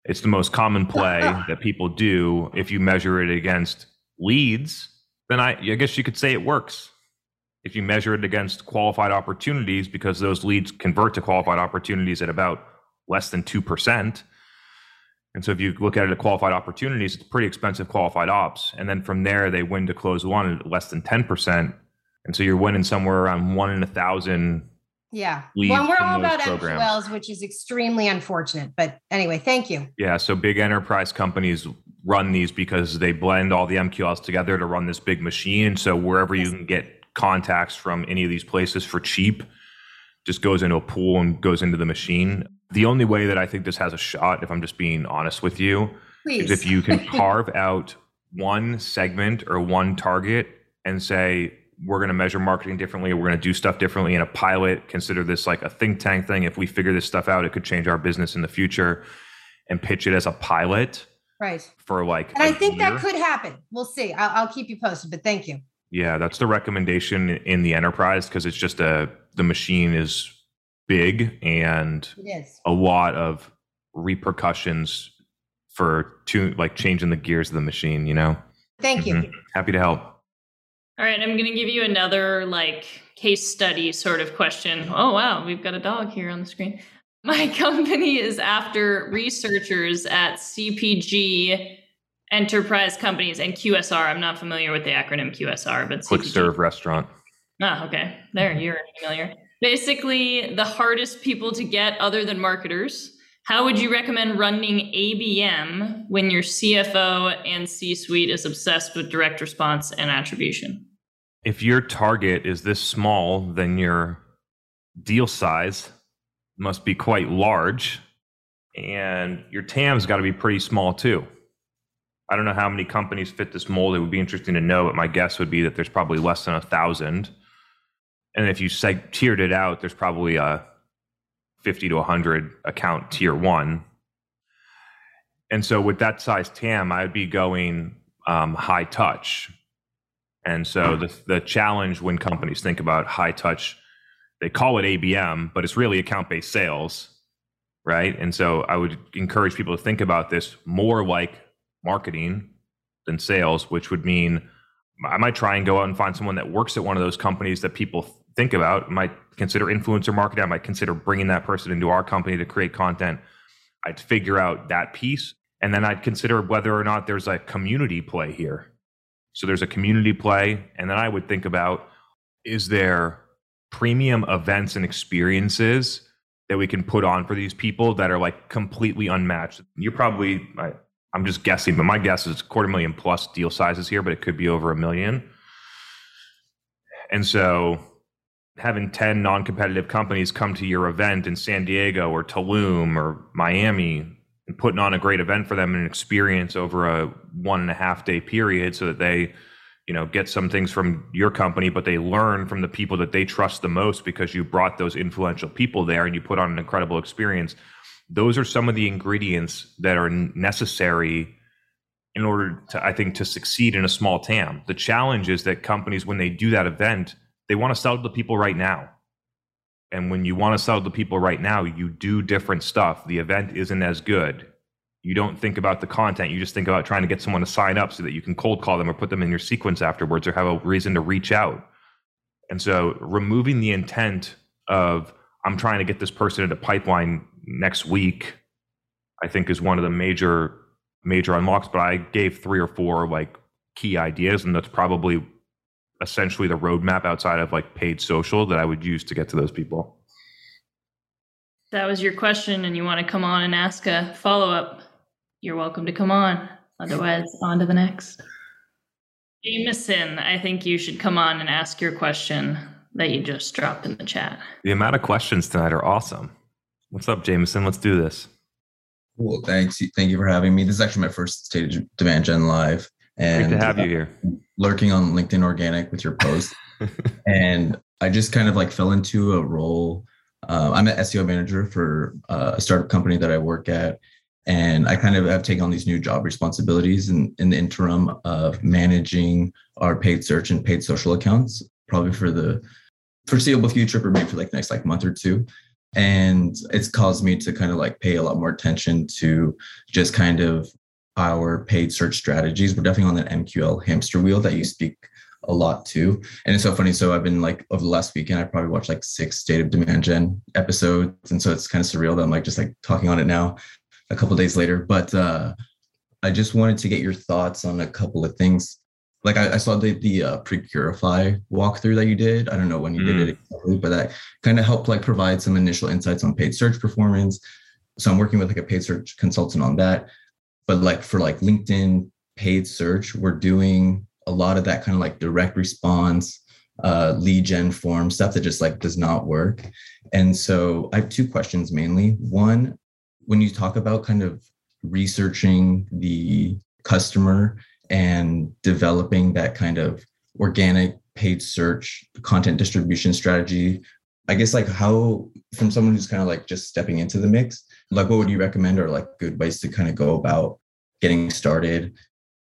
[SPEAKER 2] It's the most common play that people do. If you measure it against leads, then I, I guess you could say it works if you measure it against qualified opportunities, because those leads convert to qualified opportunities at about less than 2%. And so if you look at it at qualified opportunities, it's pretty expensive qualified ops. And then from there, they win to close one at less than 10%. And so you're winning somewhere around one in a thousand.
[SPEAKER 6] Yeah. Well, we're all about
[SPEAKER 2] programs.
[SPEAKER 6] MQLs, which is extremely unfortunate. But anyway, thank you.
[SPEAKER 2] Yeah. So big enterprise companies run these because they blend all the MQLs together to run this big machine. So wherever you can get contacts from any of these places for cheap, just goes into a pool and goes into the machine. The only way that I think this has a shot, if I'm just being honest with you,
[SPEAKER 6] Please.
[SPEAKER 2] is if you can carve out one segment or one target and say we're going to measure marketing differently we're going to do stuff differently in a pilot consider this like a think tank thing if we figure this stuff out it could change our business in the future and pitch it as a pilot
[SPEAKER 6] right.
[SPEAKER 2] for like
[SPEAKER 6] And I think
[SPEAKER 2] year.
[SPEAKER 6] that could happen. We'll see. I'll, I'll keep you posted, but thank you.
[SPEAKER 2] Yeah that's the recommendation in the enterprise because it's just a the machine is big and
[SPEAKER 6] It is.
[SPEAKER 2] a lot of repercussions for to like changing the gears of the machine you know
[SPEAKER 6] Thank you.
[SPEAKER 2] Mhm. happy to help
[SPEAKER 3] All right, I'm going to give you another like case study sort of question. Oh, wow, we've got a dog here on the screen. My company is after researchers at CPG enterprise companies and QSR. I'm not familiar with the acronym QSR, but
[SPEAKER 2] quick
[SPEAKER 3] CPG.
[SPEAKER 2] serve restaurant
[SPEAKER 3] Ah, okay. There, you're familiar. Basically, the hardest people to get other than marketers. How would you recommend running ABM when your CFO and C suite is obsessed with direct response and attribution?
[SPEAKER 2] if your target is this small, then your deal size must be quite large, and your TAM's got to be pretty small too. I don't know how many companies fit this mold. It would be interesting to know, but my guess would be that there's probably less than a thousand. And if you seg- tiered it out, there's probably a 50 to 100 account tier one. And so with that size TAM, I'd be going um, high touch. And so the the challenge when companies think about high touch, they call it ABM, but it's really account based sales, right? And so I would encourage people to think about this more like marketing than sales, which would mean I might try and go out and find someone that works at one of those companies that people think about. Might consider influencer marketing. I might consider bringing that person into our company to create content. I'd figure out that piece, and then I'd consider whether or not there's a community play here. So there's a community play, and then I would think about is there premium events and experiences that we can put on for these people that are like completely unmatched. You're probably I, I'm just guessing, but my guess is quarter million plus deal sizes here, but it could be over a million. And so having 10 non-competitive companies come to your event in San Diego or Tulum or Miami and putting on a great event for them and an experience over a one and a half day period so that they you know get some things from your company but they learn from the people that they trust the most because you brought those influential people there and you put on an incredible experience those are some of the ingredients that are necessary in order to i think to succeed in a small tam the challenge is that companies when they do that event they want to sell to the people right now. And when you want to sell to people right now you do different stuff. The event isn't as good. You don't think about the content. You just think about trying to get someone to sign up so that you can cold call them or put them in your sequence afterwards or have a reason to reach out. And so removing the intent of i'm trying to get this person into pipeline next week i think is one of the major major unlocks but i gave three or four like key ideas and that's probably essentially the roadmap outside of like paid social that i would use to get to those people
[SPEAKER 3] That was your question, and you want to come on and ask a follow up, you're welcome to come on. Otherwise, on to the next. Jameson, I think you should come on and ask your question that you just dropped in the chat.
[SPEAKER 2] the amount of questions tonight are awesome what's up jameson let's do this
[SPEAKER 7] Cool. Thanks. Thank you for having me. This is actually my first State of Demand Gen live. And
[SPEAKER 2] great to have
[SPEAKER 7] uh,
[SPEAKER 2] you here
[SPEAKER 7] lurking on LinkedIn Organic with your post. and I just kind of like fell into a role. Uh, I'm an SEO manager for uh, a startup company that I work at. And I kind of have taken on these new job responsibilities in, in the interim of managing our paid search and paid social accounts, probably for the foreseeable future, or maybe for like the next like month or two. And it's caused me to kind of like pay a lot more attention to just kind of our paid search strategies. We're definitely on that MQL hamster wheel that you speak a lot too. And it's so funny. So I've been like over the last weekend, I probably watched like six state of demand gen episodes. And so it's kind of surreal that I'm like just like talking on it now a couple days later. But uh I just wanted to get your thoughts on a couple of things. Like I, I saw the the uh, Precurify walkthrough that you did. I don't know when you
[SPEAKER 2] Mm.
[SPEAKER 7] did it exactly, but that kind of helped like provide some initial insights on paid search performance. So I'm working with like a paid search consultant on that. But like for like LinkedIn paid search, we're doing a lot of that kind of like direct response, uh, lead gen form stuff that just like does not work. And so I have two questions mainly. One, when you talk about kind of researching the customer and developing that kind of organic paid search content distribution strategy, I guess like how from someone who's kind of like just stepping into the mix, like what would you recommend are like good ways to kind of go about getting started,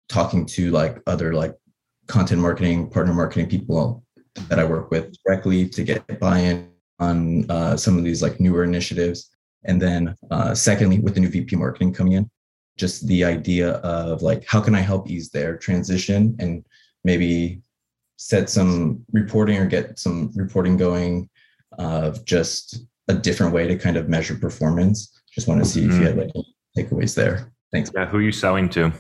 [SPEAKER 7] talking to like other like content marketing, partner marketing people that I work with directly to get buy-in on uh, some of these like newer initiatives. And then uh, secondly, with the new VP marketing coming in, just the idea of like, how can I help ease their transition and maybe set some reporting or get some reporting going of just a different way to kind of measure performance. Just want to see if you had like any takeaways there. Thanks.
[SPEAKER 2] Yeah, who are you selling to?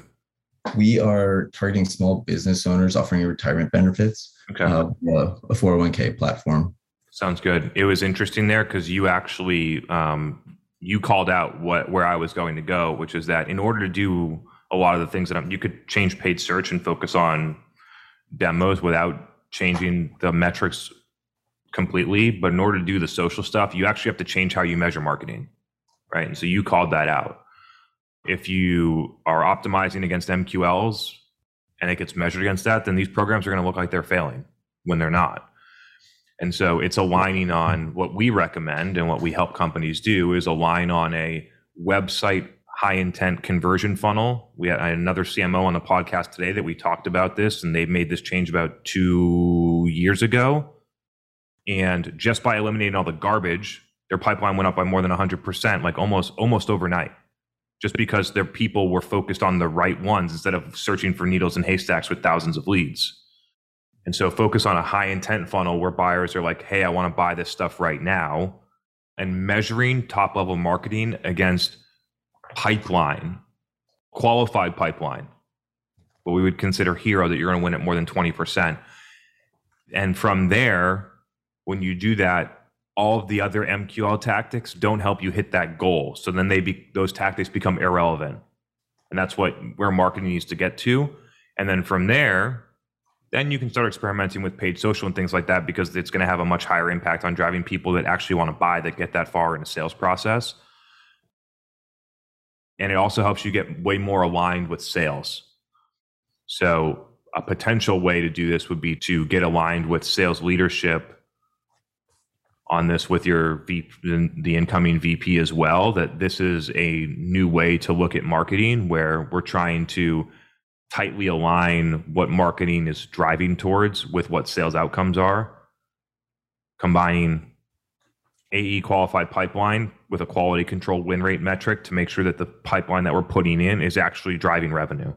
[SPEAKER 7] We are targeting small business owners offering retirement benefits,
[SPEAKER 2] Okay.
[SPEAKER 7] uh, a 401k platform.
[SPEAKER 2] Sounds good. It was interesting there because you actually um, you called out what where I was going to go, which is that in order to do a lot of the things that I'm, you could change paid search and focus on demos without changing the metrics completely. But in order to do the social stuff, you actually have to change how you measure marketing, right? And so you called that out. If you are optimizing against MQLs and it gets measured against that, then these programs are going to look like they're failing when they're not. And so it's aligning on what we recommend and what we help companies do is align on a website high intent conversion funnel. We had another CMO on the podcast today that we talked about this, and they made this change about two years ago. And just by eliminating all the garbage, their pipeline went up by more than 100%, like almost almost overnight. Just because their people were focused on the right ones instead of searching for needles and haystacks with thousands of leads. And so focus on a high intent funnel where buyers are like, hey, I want to buy this stuff right now. And measuring top level marketing against pipeline, qualified pipeline, what we would consider HIRO that you're going to win at more than 20%. And from there, when you do that, all of the other MQL tactics don't help you hit that goal. So then they be, those tactics become irrelevant. And that's what where marketing needs to get to. And then from there, then you can start experimenting with paid social and things like that because it's going to have a much higher impact on driving people that actually want to buy that get that far in a sales process. And it also helps you get way more aligned with sales. So, a potential way to do this would be to get aligned with sales leadership on this with your v, the incoming VP as well. That this is a new way to look at marketing where we're trying to tightly align what marketing is driving towards with what sales outcomes are, combining AE qualified pipeline with a quality control win rate metric to make sure that the pipeline that we're putting in is actually driving revenue.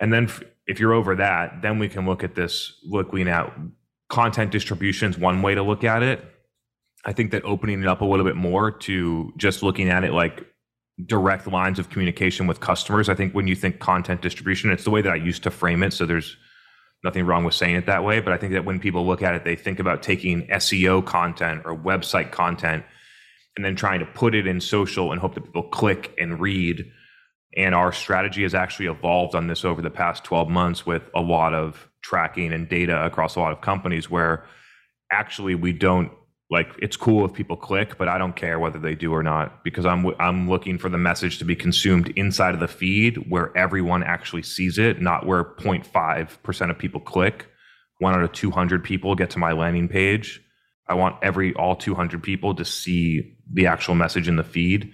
[SPEAKER 2] And then if you're over that, then we can look at this looking at content distribution is one way to look at it. I think that opening it up a little bit more to just looking at it like direct lines of communication with customers. I think when you think content distribution, it's the way that I used to frame it. So there's nothing wrong with saying it that way. But I think that when people look at it, they think about taking SEO content or website content and then trying to put it in social and hope that people click and read. And our strategy has actually evolved on this over the past 12 months with a lot of tracking and data across a lot of companies where actually we don't like it's cool if people click but i don't care whether they do or not because i'm i'm looking for the message to be consumed inside of the feed where everyone actually sees it not where 0.5% of people click. One out of 200 people get to my landing page. I want every all 200 people to see the actual message in the feed.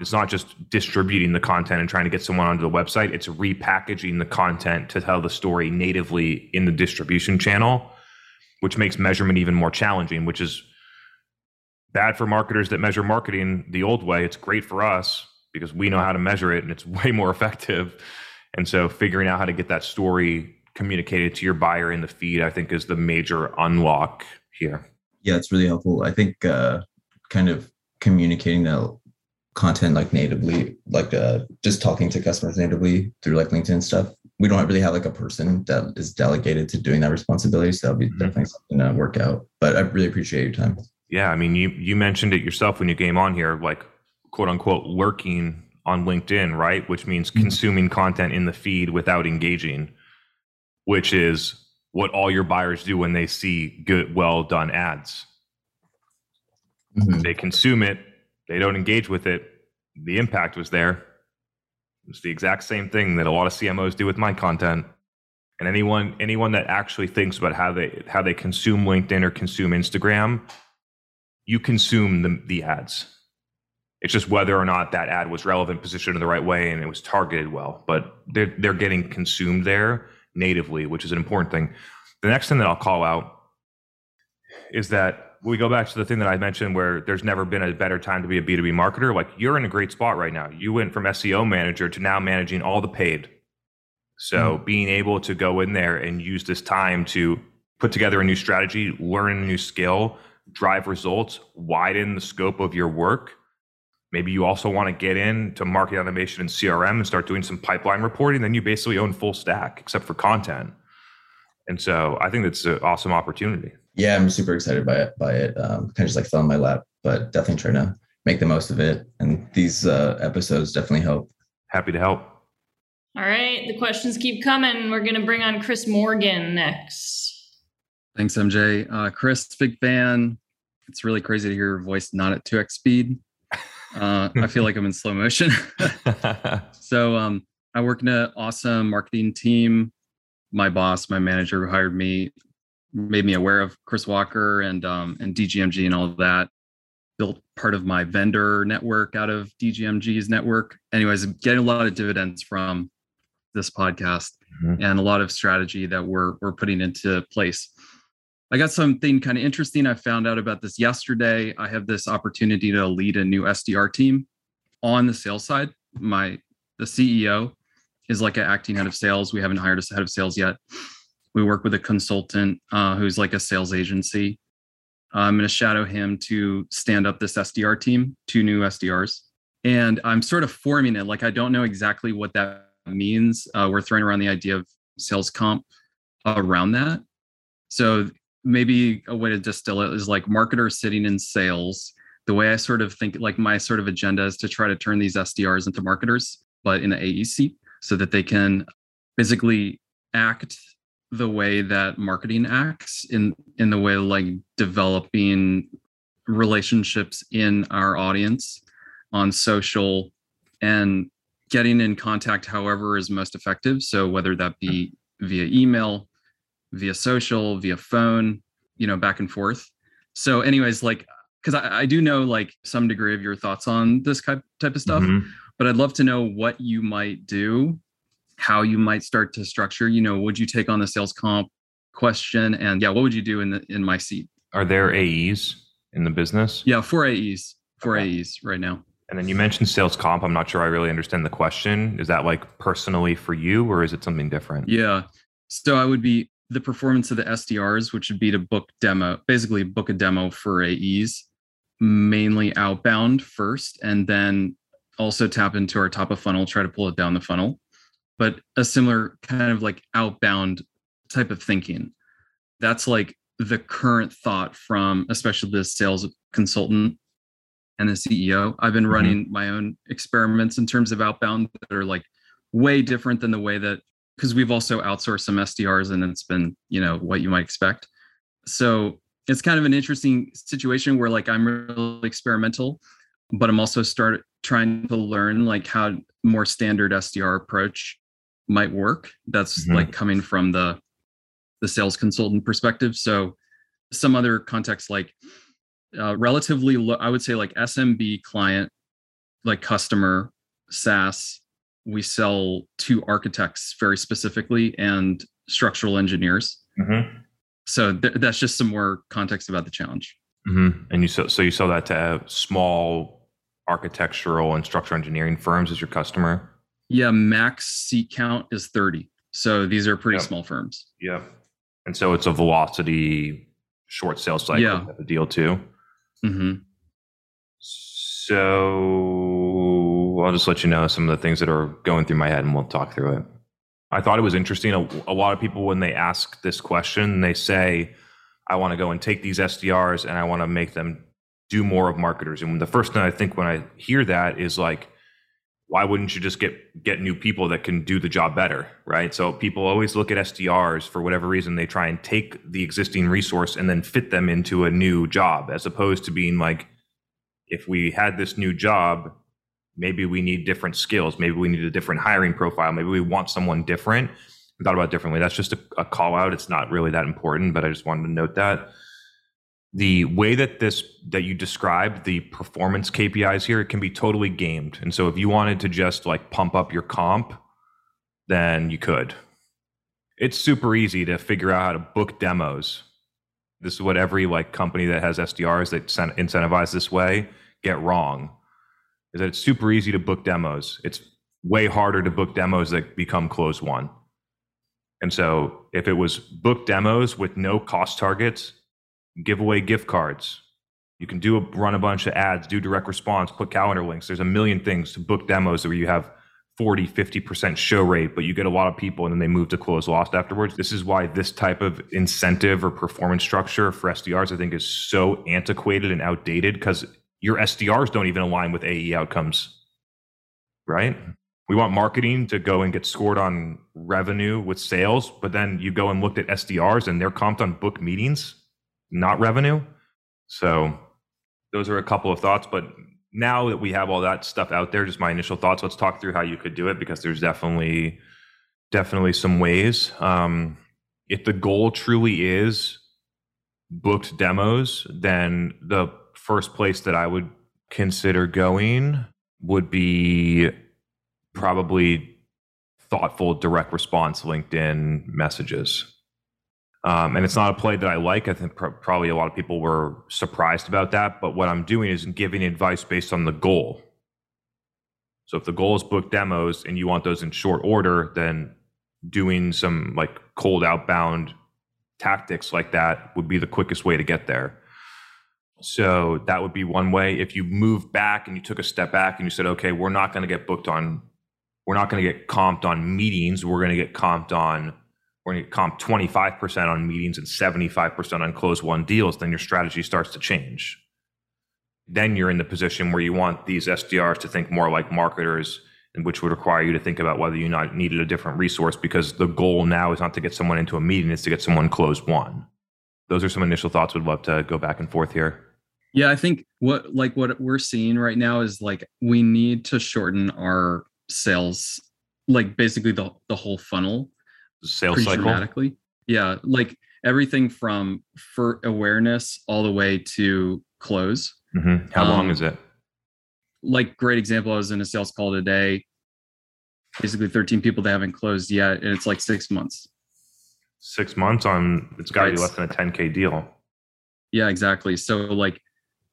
[SPEAKER 2] It's not just distributing the content and trying to get someone onto the website. It's repackaging the content to tell the story natively in the distribution channel which makes measurement even more challenging which is bad for marketers that measure marketing the old way. It's great for us because we know how to measure it and it's way more effective. And so figuring out how to get that story communicated to your buyer in the feed, I think is the major unlock here.
[SPEAKER 7] Yeah, it's really helpful. I think uh, kind of communicating that content like natively, like uh, just talking to customers natively through like LinkedIn stuff. We don't really have like a person that is delegated to doing that responsibility. So that'll be
[SPEAKER 2] Mhm.
[SPEAKER 7] definitely something to work out. But I really appreciate your time.
[SPEAKER 2] Yeah, I mean, you you mentioned it yourself when you came on here, like quote unquote lurking on LinkedIn, right? Which means
[SPEAKER 7] Mhm.
[SPEAKER 2] consuming content in the feed without engaging, which is what all your buyers do when they see good, well done ads.
[SPEAKER 7] Mhm.
[SPEAKER 2] They consume it, they don't engage with it. The impact was there. It's the exact same thing that a lot of CMOs do with my content. And anyone anyone that actually thinks about how they how they consume LinkedIn or consume Instagram, you consume the, the ads. It's just whether or not that ad was relevant, positioned in the right way, and it was targeted well. But they're they're getting consumed there natively, which is an important thing. The next thing that I'll call out is that we go back to the thing that I mentioned where there's never been a better time to be a B2B marketer. Like you're in a great spot right now. You went from SEO manager to now managing all the paid. So hmm. being able to go in there and use this time to put together a new strategy, learn a new skill, drive results, widen the scope of your work. Maybe you also want to get into marketing automation and CRM and start doing some pipeline reporting. Then you basically own full stack except for content. And so I think that's an awesome opportunity.
[SPEAKER 7] Yeah, I'm super excited by it. By it, um, kind of just like fell in my lap, but definitely trying to make the most of it. And these uh, episodes definitely help.
[SPEAKER 2] Happy to help.
[SPEAKER 3] All right, the questions keep coming. We're going to bring on Chris Morgan next.
[SPEAKER 8] Thanks, MJ. Uh, Chris, big fan. It's really crazy to hear your voice not at 2x speed. Uh, I feel like I'm in slow motion. so um, I work in an awesome marketing team. My boss, my manager who hired me, made me aware of Chris Walker and um, and DGMG and all of that. Built part of my vendor network out of DGMG's network. Anyways, I'm getting a lot of dividends from this podcast
[SPEAKER 2] Mhm.
[SPEAKER 8] and a lot of strategy that we're we're putting into place. I got something kind of interesting. I found out about this yesterday. I have this opportunity to lead a new SDR team on the sales side. My the CEO is like an acting head of sales. We haven't hired a head of sales yet. We work with a consultant uh, who's like a sales agency. I'm going to shadow him to stand up this SDR team, two new SDRs. And I'm sort of forming it. Like, I don't know exactly what that means. Uh, we're throwing around the idea of sales comp around that. So maybe a way to distill it is like marketers sitting in sales. The way I sort of think, like my sort of agenda is to try to turn these SDRs into marketers, but in the AEC, so that they can basically act the way that marketing acts in in the way like developing relationships in our audience on social and getting in contact however is most effective so whether that be hmm. via email via social via phone you know back and forth so anyways like because I, I do know like some degree of your thoughts on this type type of stuff
[SPEAKER 2] Mhm.
[SPEAKER 8] but i'd love to know what you might do how you might start to structure you know would you take on the sales comp question and yeah what would you do in the in my seat
[SPEAKER 2] Are there AEs in the business?
[SPEAKER 8] yeah four aes four
[SPEAKER 2] Okay.
[SPEAKER 8] aes right now
[SPEAKER 2] And then you mentioned sales comp. I'm not sure I really understand the question. Is that like personally for you or is it something different?
[SPEAKER 8] Yeah. So I would be the performance of the SDRs, which would be to book demo, basically book a demo for AEs, mainly outbound first, and then also tap into our top of funnel, try to pull it down the funnel. But a similar kind of like outbound type of thinking. That's like the current thought from especially the sales consultant and the CEO. I've been
[SPEAKER 2] Mhm.
[SPEAKER 8] running my own experiments in terms of outbound that are like way different than the way that because we've also outsourced some SDRs and it's been, you know, what you might expect. So it's kind of an interesting situation where like I'm really experimental, but I'm also start trying to learn like how more standard SDR approach might work. That's
[SPEAKER 2] Mhm.
[SPEAKER 8] like coming from the the sales consultant perspective. So some other context like uh, relatively low, I would say like SMB client, like customer SaaS, we sell to architects very specifically and structural engineers.
[SPEAKER 2] Mm-hmm.
[SPEAKER 8] So th- that's just some more context about the challenge.
[SPEAKER 2] Mm-hmm. And you so so you sell that to small architectural and structural engineering firms as your customer.
[SPEAKER 8] Yeah, max seat count is 30. So these are pretty
[SPEAKER 2] Yep.
[SPEAKER 8] small firms.
[SPEAKER 2] Yeah. And so it's a velocity short sales cycle
[SPEAKER 8] Yeah.
[SPEAKER 2] deal too.
[SPEAKER 8] hmm
[SPEAKER 2] So I'll just let you know some of the things that are going through my head and we'll talk through it. I thought it was interesting. A, a lot of people, when they ask this question, they say, I want to go and take these SDRs and I want to make them do more of marketers. And the first thing I think when I hear that is like, why wouldn't you just get get new people that can do the job better, right? So people always look at SDRs for whatever reason they try and take the existing resource and then fit them into a new job as opposed to being like if we had this new job, maybe we need different skills, maybe we need a different hiring profile, maybe we want someone different. I thought about differently. That's just a, a call out. It's not really that important, but I just wanted to note that the way that this that you described the performance KPIs here it can be totally gamed. And so if you wanted to just like pump up your comp, then you could. It's super easy to figure out how to book demos. This is what every like company that has SDRs that incent- incentivize this way get wrong. Is that it's super easy to book demos. It's way harder to book demos that become close one. And so if it was book demos with no cost targets, give away gift cards. You can do a, run a bunch of ads, do direct response, put calendar links. There's a million things to book demos where you have 40, 50% show rate, but you get a lot of people and then they move to close lost afterwards. This is why this type of incentive or performance structure for SDRs, I think, is so antiquated and outdated because your SDRs don't even align with AE outcomes, right? We want marketing to go and get scored on revenue with sales, but then you go and looked at SDRs and they're comped on book meetings not revenue. So those are a couple of thoughts. But now that we have all that stuff out there, just my initial thoughts. Let's talk through how you could do it because there's definitely definitely some ways. Um, if the goal truly is booked demos, then the first place that I would consider going would be probably thoughtful direct response LinkedIn messages. Um, and it's not a play that I like. I think pr- probably a lot of people were surprised about that. But what I'm doing is giving advice based on the goal. So if the goal is book demos and you want those in short order, then doing some like cold outbound tactics like that would be the quickest way to get there. So that would be one way. If you move back and you took a step back and you said, okay, we're not going to get booked on, we're not going to get comped on meetings. We're going to get comped on we're going to comp 25% on meetings and 75% on close one deals, then your strategy starts to change. Then you're in the position where you want these SDRs to think more like marketers, which would require you to think about whether you not needed a different resource because the goal now is not to get someone into a meeting, it's to get someone close one. Those are some initial thoughts. Would love to go back and forth here.
[SPEAKER 8] Yeah, I think what like what we're seeing right now is like we need to shorten our sales, like basically the the whole funnel
[SPEAKER 2] Sales cycle.
[SPEAKER 8] dramatically. Yeah, like everything from for awareness all the way to close.
[SPEAKER 2] Mhm. How long
[SPEAKER 8] Um,
[SPEAKER 2] is it?
[SPEAKER 8] Like great example, I was in a sales call today. Basically, 13 people that haven't closed yet, and it's like six months.
[SPEAKER 2] Six months on, it's got to be less than a 10K deal.
[SPEAKER 8] Yeah, exactly. So like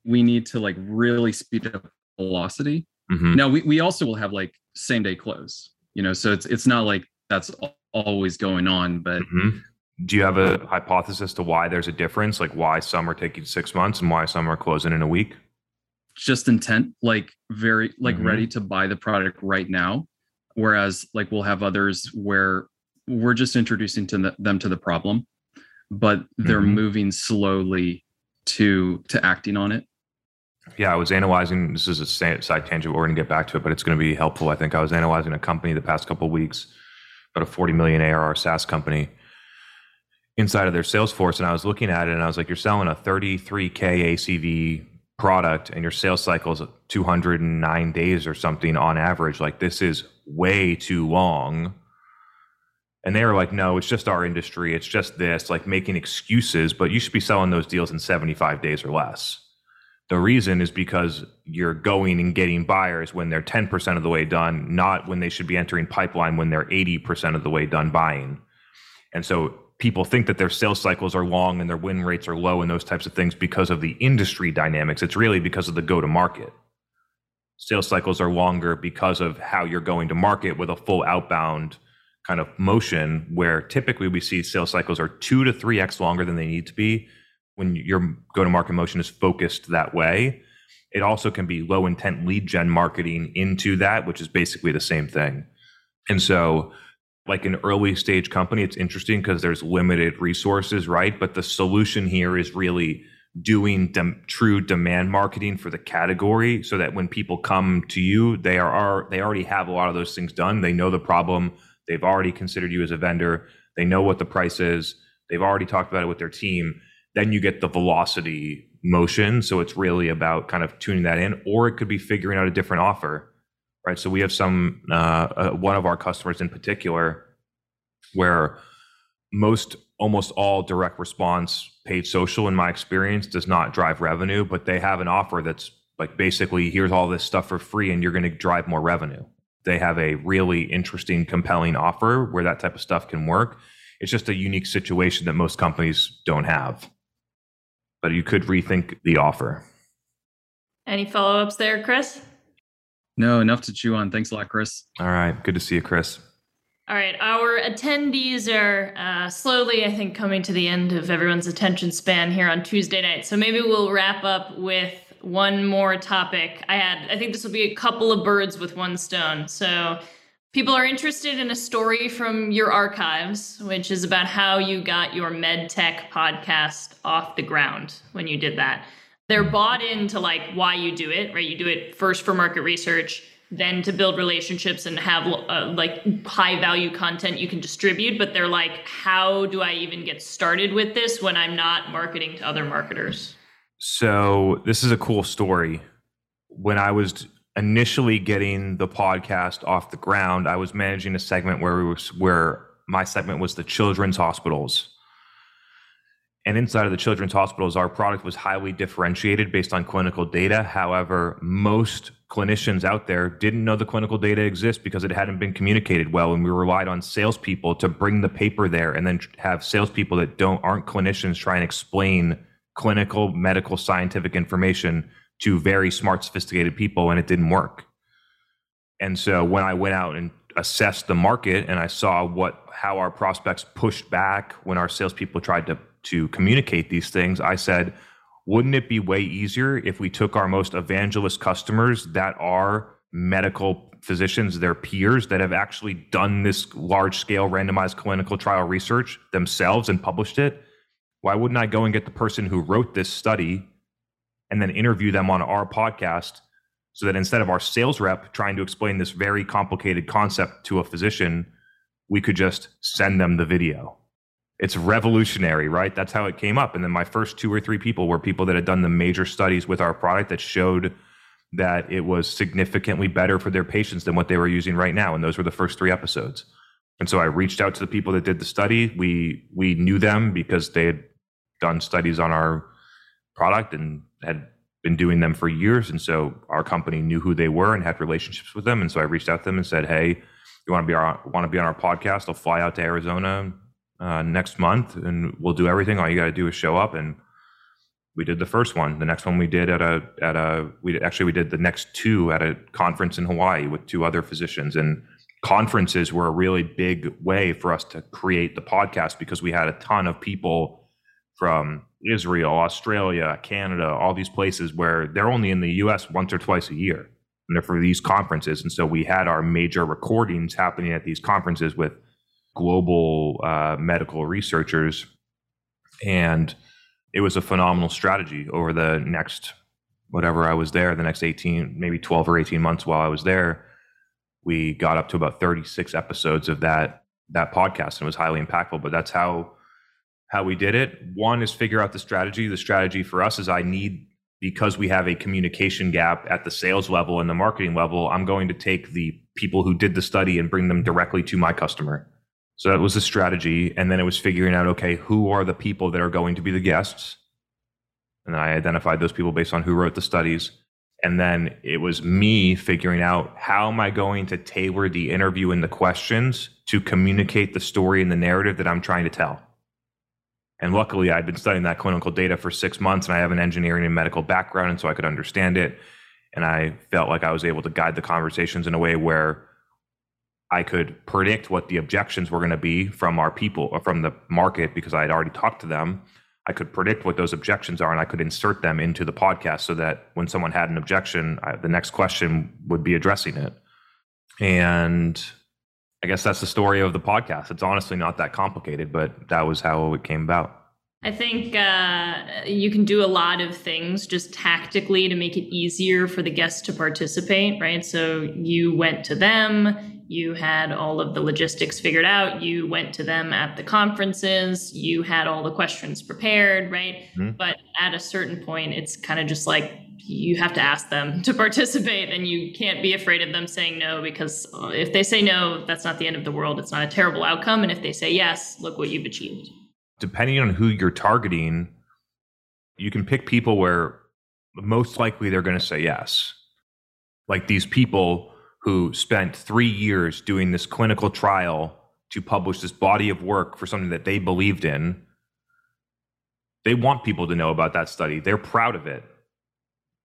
[SPEAKER 8] we need to like really speed up velocity.
[SPEAKER 2] Mhm.
[SPEAKER 8] Now we, we also will have like same day close, you know, so it's it's not like that's always going on, but
[SPEAKER 2] Mhm. Do you have a hypothesis to why there's a difference? Like why some are taking six months and why some are closing in a week?
[SPEAKER 8] just intent, like very like
[SPEAKER 2] Mhm.
[SPEAKER 8] ready to buy the product right now. Whereas like we'll have others where we're just introducing to the, them to the problem, but they're
[SPEAKER 2] Mhm.
[SPEAKER 8] moving slowly to to acting on it.
[SPEAKER 2] Yeah, I was analyzing. This is a side tangent. We're going to get back to it, but it's going to be helpful. I think I was analyzing a company the past couple weeks, about a 40 million ARR SaaS company inside of their Salesforce, and I was looking at it, and I was like, "You're selling a 33k ACV product, and your sales cycle is 209 days or something on average. Like this is way too long." And they were like, "No, it's just our industry. It's just this, like making excuses. But you should be selling those deals in 75 days or less." The reason is because you're going and getting buyers when they're 10% of the way done, not when they should be entering pipeline when they're 80% of the way done buying. And so people think that their sales cycles are long and their win rates are low and those types of things because of the industry dynamics. It's really because of the go to market. Sales cycles are longer because of how you're going to market with a full outbound kind of motion where typically we see sales cycles are two to three X longer than they need to be when your go to market motion is focused that way. It also can be low intent lead gen marketing into that, which is basically the same thing. And so, like an early stage company, it's interesting because there's limited resources, right? But the solution here is really doing true demand marketing for the category so that when people come to you they are, are they already have a lot of those things done they know the problem they've already considered you as a vendor they know what the price is they've already talked about it with their team then you get the velocity motion. So it's really about kind of tuning that in or it could be figuring out a different offer right? So we have some uh, uh, one of our customers in particular where most almost all direct response paid social in my experience does not drive revenue but they have an offer that's like basically here's all this stuff for free and you're going to drive more revenue. They have a really interesting compelling offer where that type of stuff can work. It's just a unique situation that most companies don't have but you could rethink the offer
[SPEAKER 3] Any follow ups there, Chris?
[SPEAKER 8] No, enough to chew on. Thanks a lot, Chris.
[SPEAKER 2] all right good to see you chris
[SPEAKER 3] All right, our attendees are uh, slowly, I think, coming to the end of everyone's attention span here on Tuesday night. So maybe we'll wrap up with one more topic. I had, I think this will be a couple of birds with one stone. So people are interested in a story from your archives, which is about how you got your med tech podcast off the ground when you did that. They're bought into like why you do it, right? You do it first for market research then to build relationships and have uh, like high value content you can distribute but they're like how do i even get started with this when i'm not marketing to other marketers
[SPEAKER 2] So this is a cool story. When I was initially getting the podcast off the ground, I was managing a segment where we was where my segment was the children's hospitals. And inside of the children's hospitals, our product was highly differentiated based on clinical data. However, most clinicians out there didn't know the clinical data exists because it hadn't been communicated well, and we relied on salespeople to bring the paper there, and then have salespeople that don't aren't clinicians try and explain clinical, medical, scientific information to very smart, sophisticated people, and it didn't work. And so when I went out and assessed the market and I saw what how our prospects pushed back when our salespeople tried to to communicate these things, I said, wouldn't it be way easier if we took our most evangelist customers that are medical physicians, their peers that have actually done this large scale randomized clinical trial research themselves and published it? Why wouldn't I go and get the person who wrote this study and then interview them on our podcast so that instead of our sales rep trying to explain this very complicated concept to a physician, we could just send them the video. It's revolutionary, right? That's how it came up. And then my first two or three people were people that had done the major studies with our product that showed that it was significantly better for their patients than what they were using right now. And those were the first three episodes. And so I reached out to the people that did the study. We we knew them because they had done studies on our product and had been doing them for years. And so our company knew who they were and had relationships with them. And so I reached out to them and said, "Hey, you want to be our want to be on our podcast? I'll fly out to Arizona uh, next month and we'll do everything. All you got to do is show up." And we did the first one. The next one we did at a at a we actually we did the next two at a conference in Hawaii with two other physicians and conferences were a really big way for us to create the podcast because we had a ton of people from Israel, Australia, Canada, all these places where they're only in the US once or twice a year. And they're for these conferences. And so we had our major recordings happening at these conferences with global uh, medical researchers. And it was a phenomenal strategy over the next, whatever I was there, the next 18, maybe 12 or 18 months while I was there. We got up to about 36 episodes of that that podcast and it was highly impactful. But that's how how we did it. One is figure out the strategy. The strategy for us is I need because we have a communication gap at the sales level and the marketing level, I'm going to take the people who did the study and bring them directly to my customer. So that was the strategy. And then it was figuring out, okay, who are the people that are going to be the guests? And I identified those people based on who wrote the studies. And then it was me figuring out how am I going to tailor the interview and the questions to communicate the story and the narrative that I'm trying to tell. And luckily, I'd been studying that clinical data for six months, and I have an engineering and medical background, and so I could understand it. And I felt like I was able to guide the conversations in a way where I could predict what the objections were going to be from our people or from the market because I had already talked to them. I could predict what those objections are and I could insert them into the podcast so that when someone had an objection, I, the next question would be addressing it. And I guess that's the story of the podcast. It's honestly not that complicated, but that was how it came about.
[SPEAKER 3] I think uh, you can do a lot of things just tactically to make it easier for the guests to participate, right? So you went to them, you had all of the logistics figured out, you went to them at the conferences, you had all the questions prepared, right? Mm-hmm. But at a certain point, it's kind of just like you have to ask them to participate and you can't be afraid of them saying no because uh, if they say no, that's not the end of the world. It's not a terrible outcome. And if they say yes, look what you've achieved.
[SPEAKER 2] Depending on who you're targeting, you can pick people where most likely they're going to say yes. Like these people who spent three years doing this clinical trial to publish this body of work for something that they believed in. They want people to know about that study. They're proud of it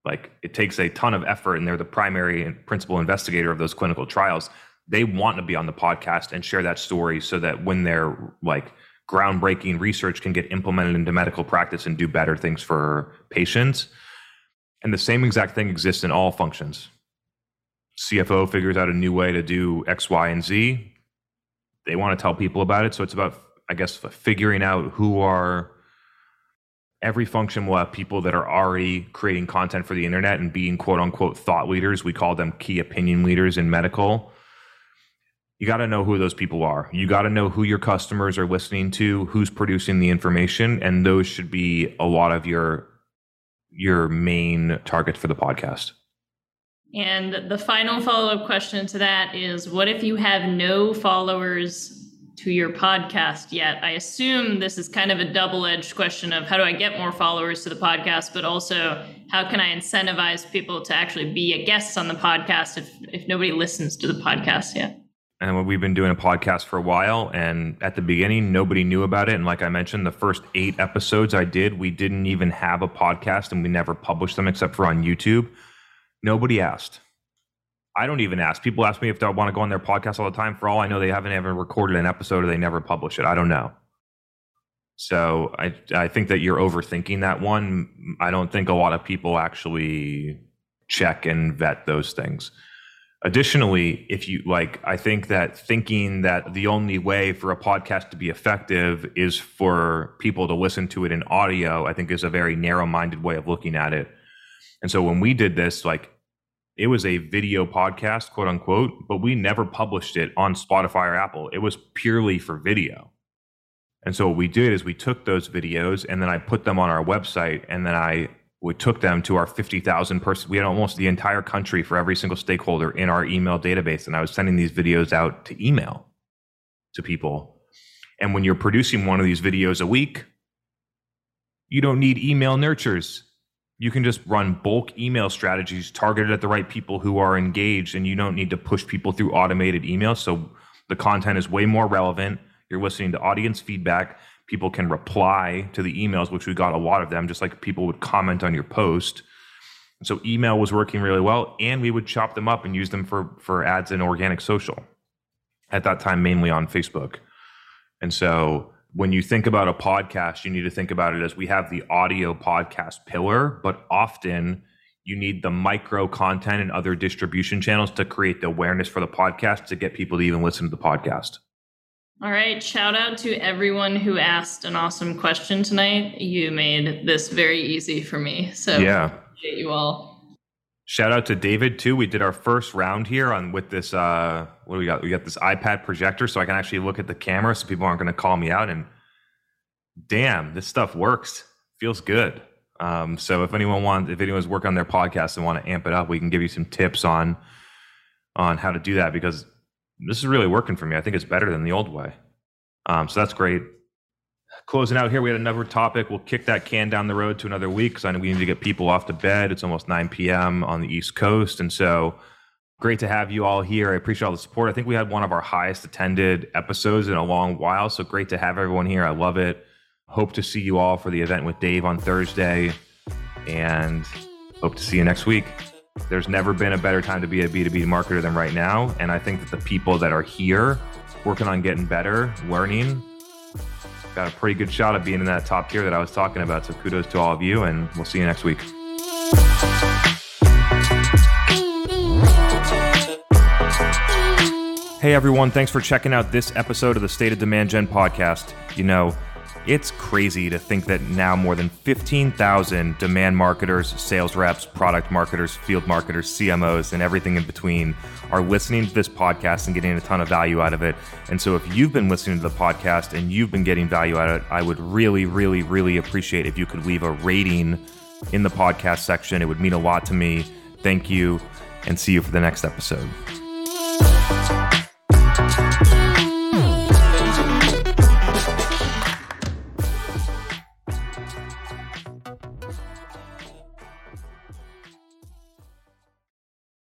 [SPEAKER 2] like it takes a ton of effort and they're the primary and principal investigator of those clinical trials. They want to be on the podcast and share that story so that when their like groundbreaking research can get implemented into medical practice and do better things for patients. And the same exact thing exists in all functions. Cfo figures out a new way to do x y and z. They want to tell people about it. So it's about i guess figuring out who are every function will have people that are already creating content for the internet and being quote unquote thought leaders. We call them key opinion leaders in medical. You got to know who those people are. You got to know who your customers are listening to, who's producing the information, and those should be a lot of your your main targets for the podcast.
[SPEAKER 3] And the final follow up question to that is what if you have no followers to your podcast yet. I assume this is kind of a double edged question of how do I get more followers to the podcast, but also how can I incentivize people to actually be a guest on the podcast if, if nobody listens to the podcast yet?
[SPEAKER 2] And we've been doing a podcast for a while, and at the beginning, nobody knew about it. And like I mentioned, the first eight episodes I did, we didn't even have a podcast and we never published them except for on YouTube. Nobody asked I don't even ask. People ask me if they want to go on their podcast all the time. For all I know, they haven't ever recorded an episode or they never publish it. I don't know. So I I think that you're overthinking that one. I don't think a lot of people actually check and vet those things. Additionally, if you like, I think that thinking that the only way for a podcast to be effective is for people to listen to it in audio, I think is a very narrow minded way of looking at it. And so when we did this, like it was a video podcast, quote unquote, but we never published it on Spotify or Apple. It was purely for video. And so what we did is we took those videos and then I put them on our website and then I we took them to our 50,000 person we had almost the entire country for every single stakeholder in our email database and I was sending these videos out to email to people. And when you're producing one of these videos a week, you don't need email nurtures you can just run bulk email strategies targeted at the right people who are engaged and you don't need to push people through automated emails so the content is way more relevant. You're listening to audience feedback. People can reply to the emails which we got a lot of them just like people would comment on your post. So email was working really well and we would chop them up and use them for for ads in organic social at that time mainly on facebook. And so when you think about a podcast, you need to think about it as we have the audio podcast pillar, but often you need the micro content and other distribution channels to create the awareness for the podcast to get people to even listen to the podcast.
[SPEAKER 3] All right. Shout out to everyone who asked an awesome question tonight. You made this very easy for me. So
[SPEAKER 2] yeah,
[SPEAKER 3] appreciate you all.
[SPEAKER 2] Shout out to David too. We did our first round here on with this. Uh, what do we got? We got this iPad projector, so I can actually look at the camera, so people aren't going to call me out. And damn, this stuff works. Feels good. Um, so if anyone wants, if anyone's working on their podcast and want to amp it up, we can give you some tips on on how to do that because this is really working for me. I think it's better than the old way. Um, so that's great closing out here, we had another topic. We'll kick that can down the road to another week because I know we need to get people off to bed. It's almost 9 p.m. on the East Coast. And so great to have you all here. I appreciate all the support. I think we had one of our highest attended episodes in a long while. So great to have everyone here. I love it. Hope to see you all for the event with Dave on Thursday and hope to see you next week. There's never been a better time to be a B2B marketer than right now. And I think that the people that are here working on getting better, learning, got a pretty good shot of being in that top tier that I was talking about. So kudos to all of you, and we'll see you next week. Hey everyone, thanks for checking out this episode of the State of Demand Gen podcast. You know, it's crazy to think that now more than 15,000 demand marketers, sales reps, product marketers, field marketers, CMOs, and everything in between are listening to this podcast and getting a ton of value out of it. And so if you've been listening to the podcast and you've been getting value out of it, I would really, really, really appreciate if you could leave a rating in the podcast section. It would mean a lot to me. Thank you, and see you for the next episode.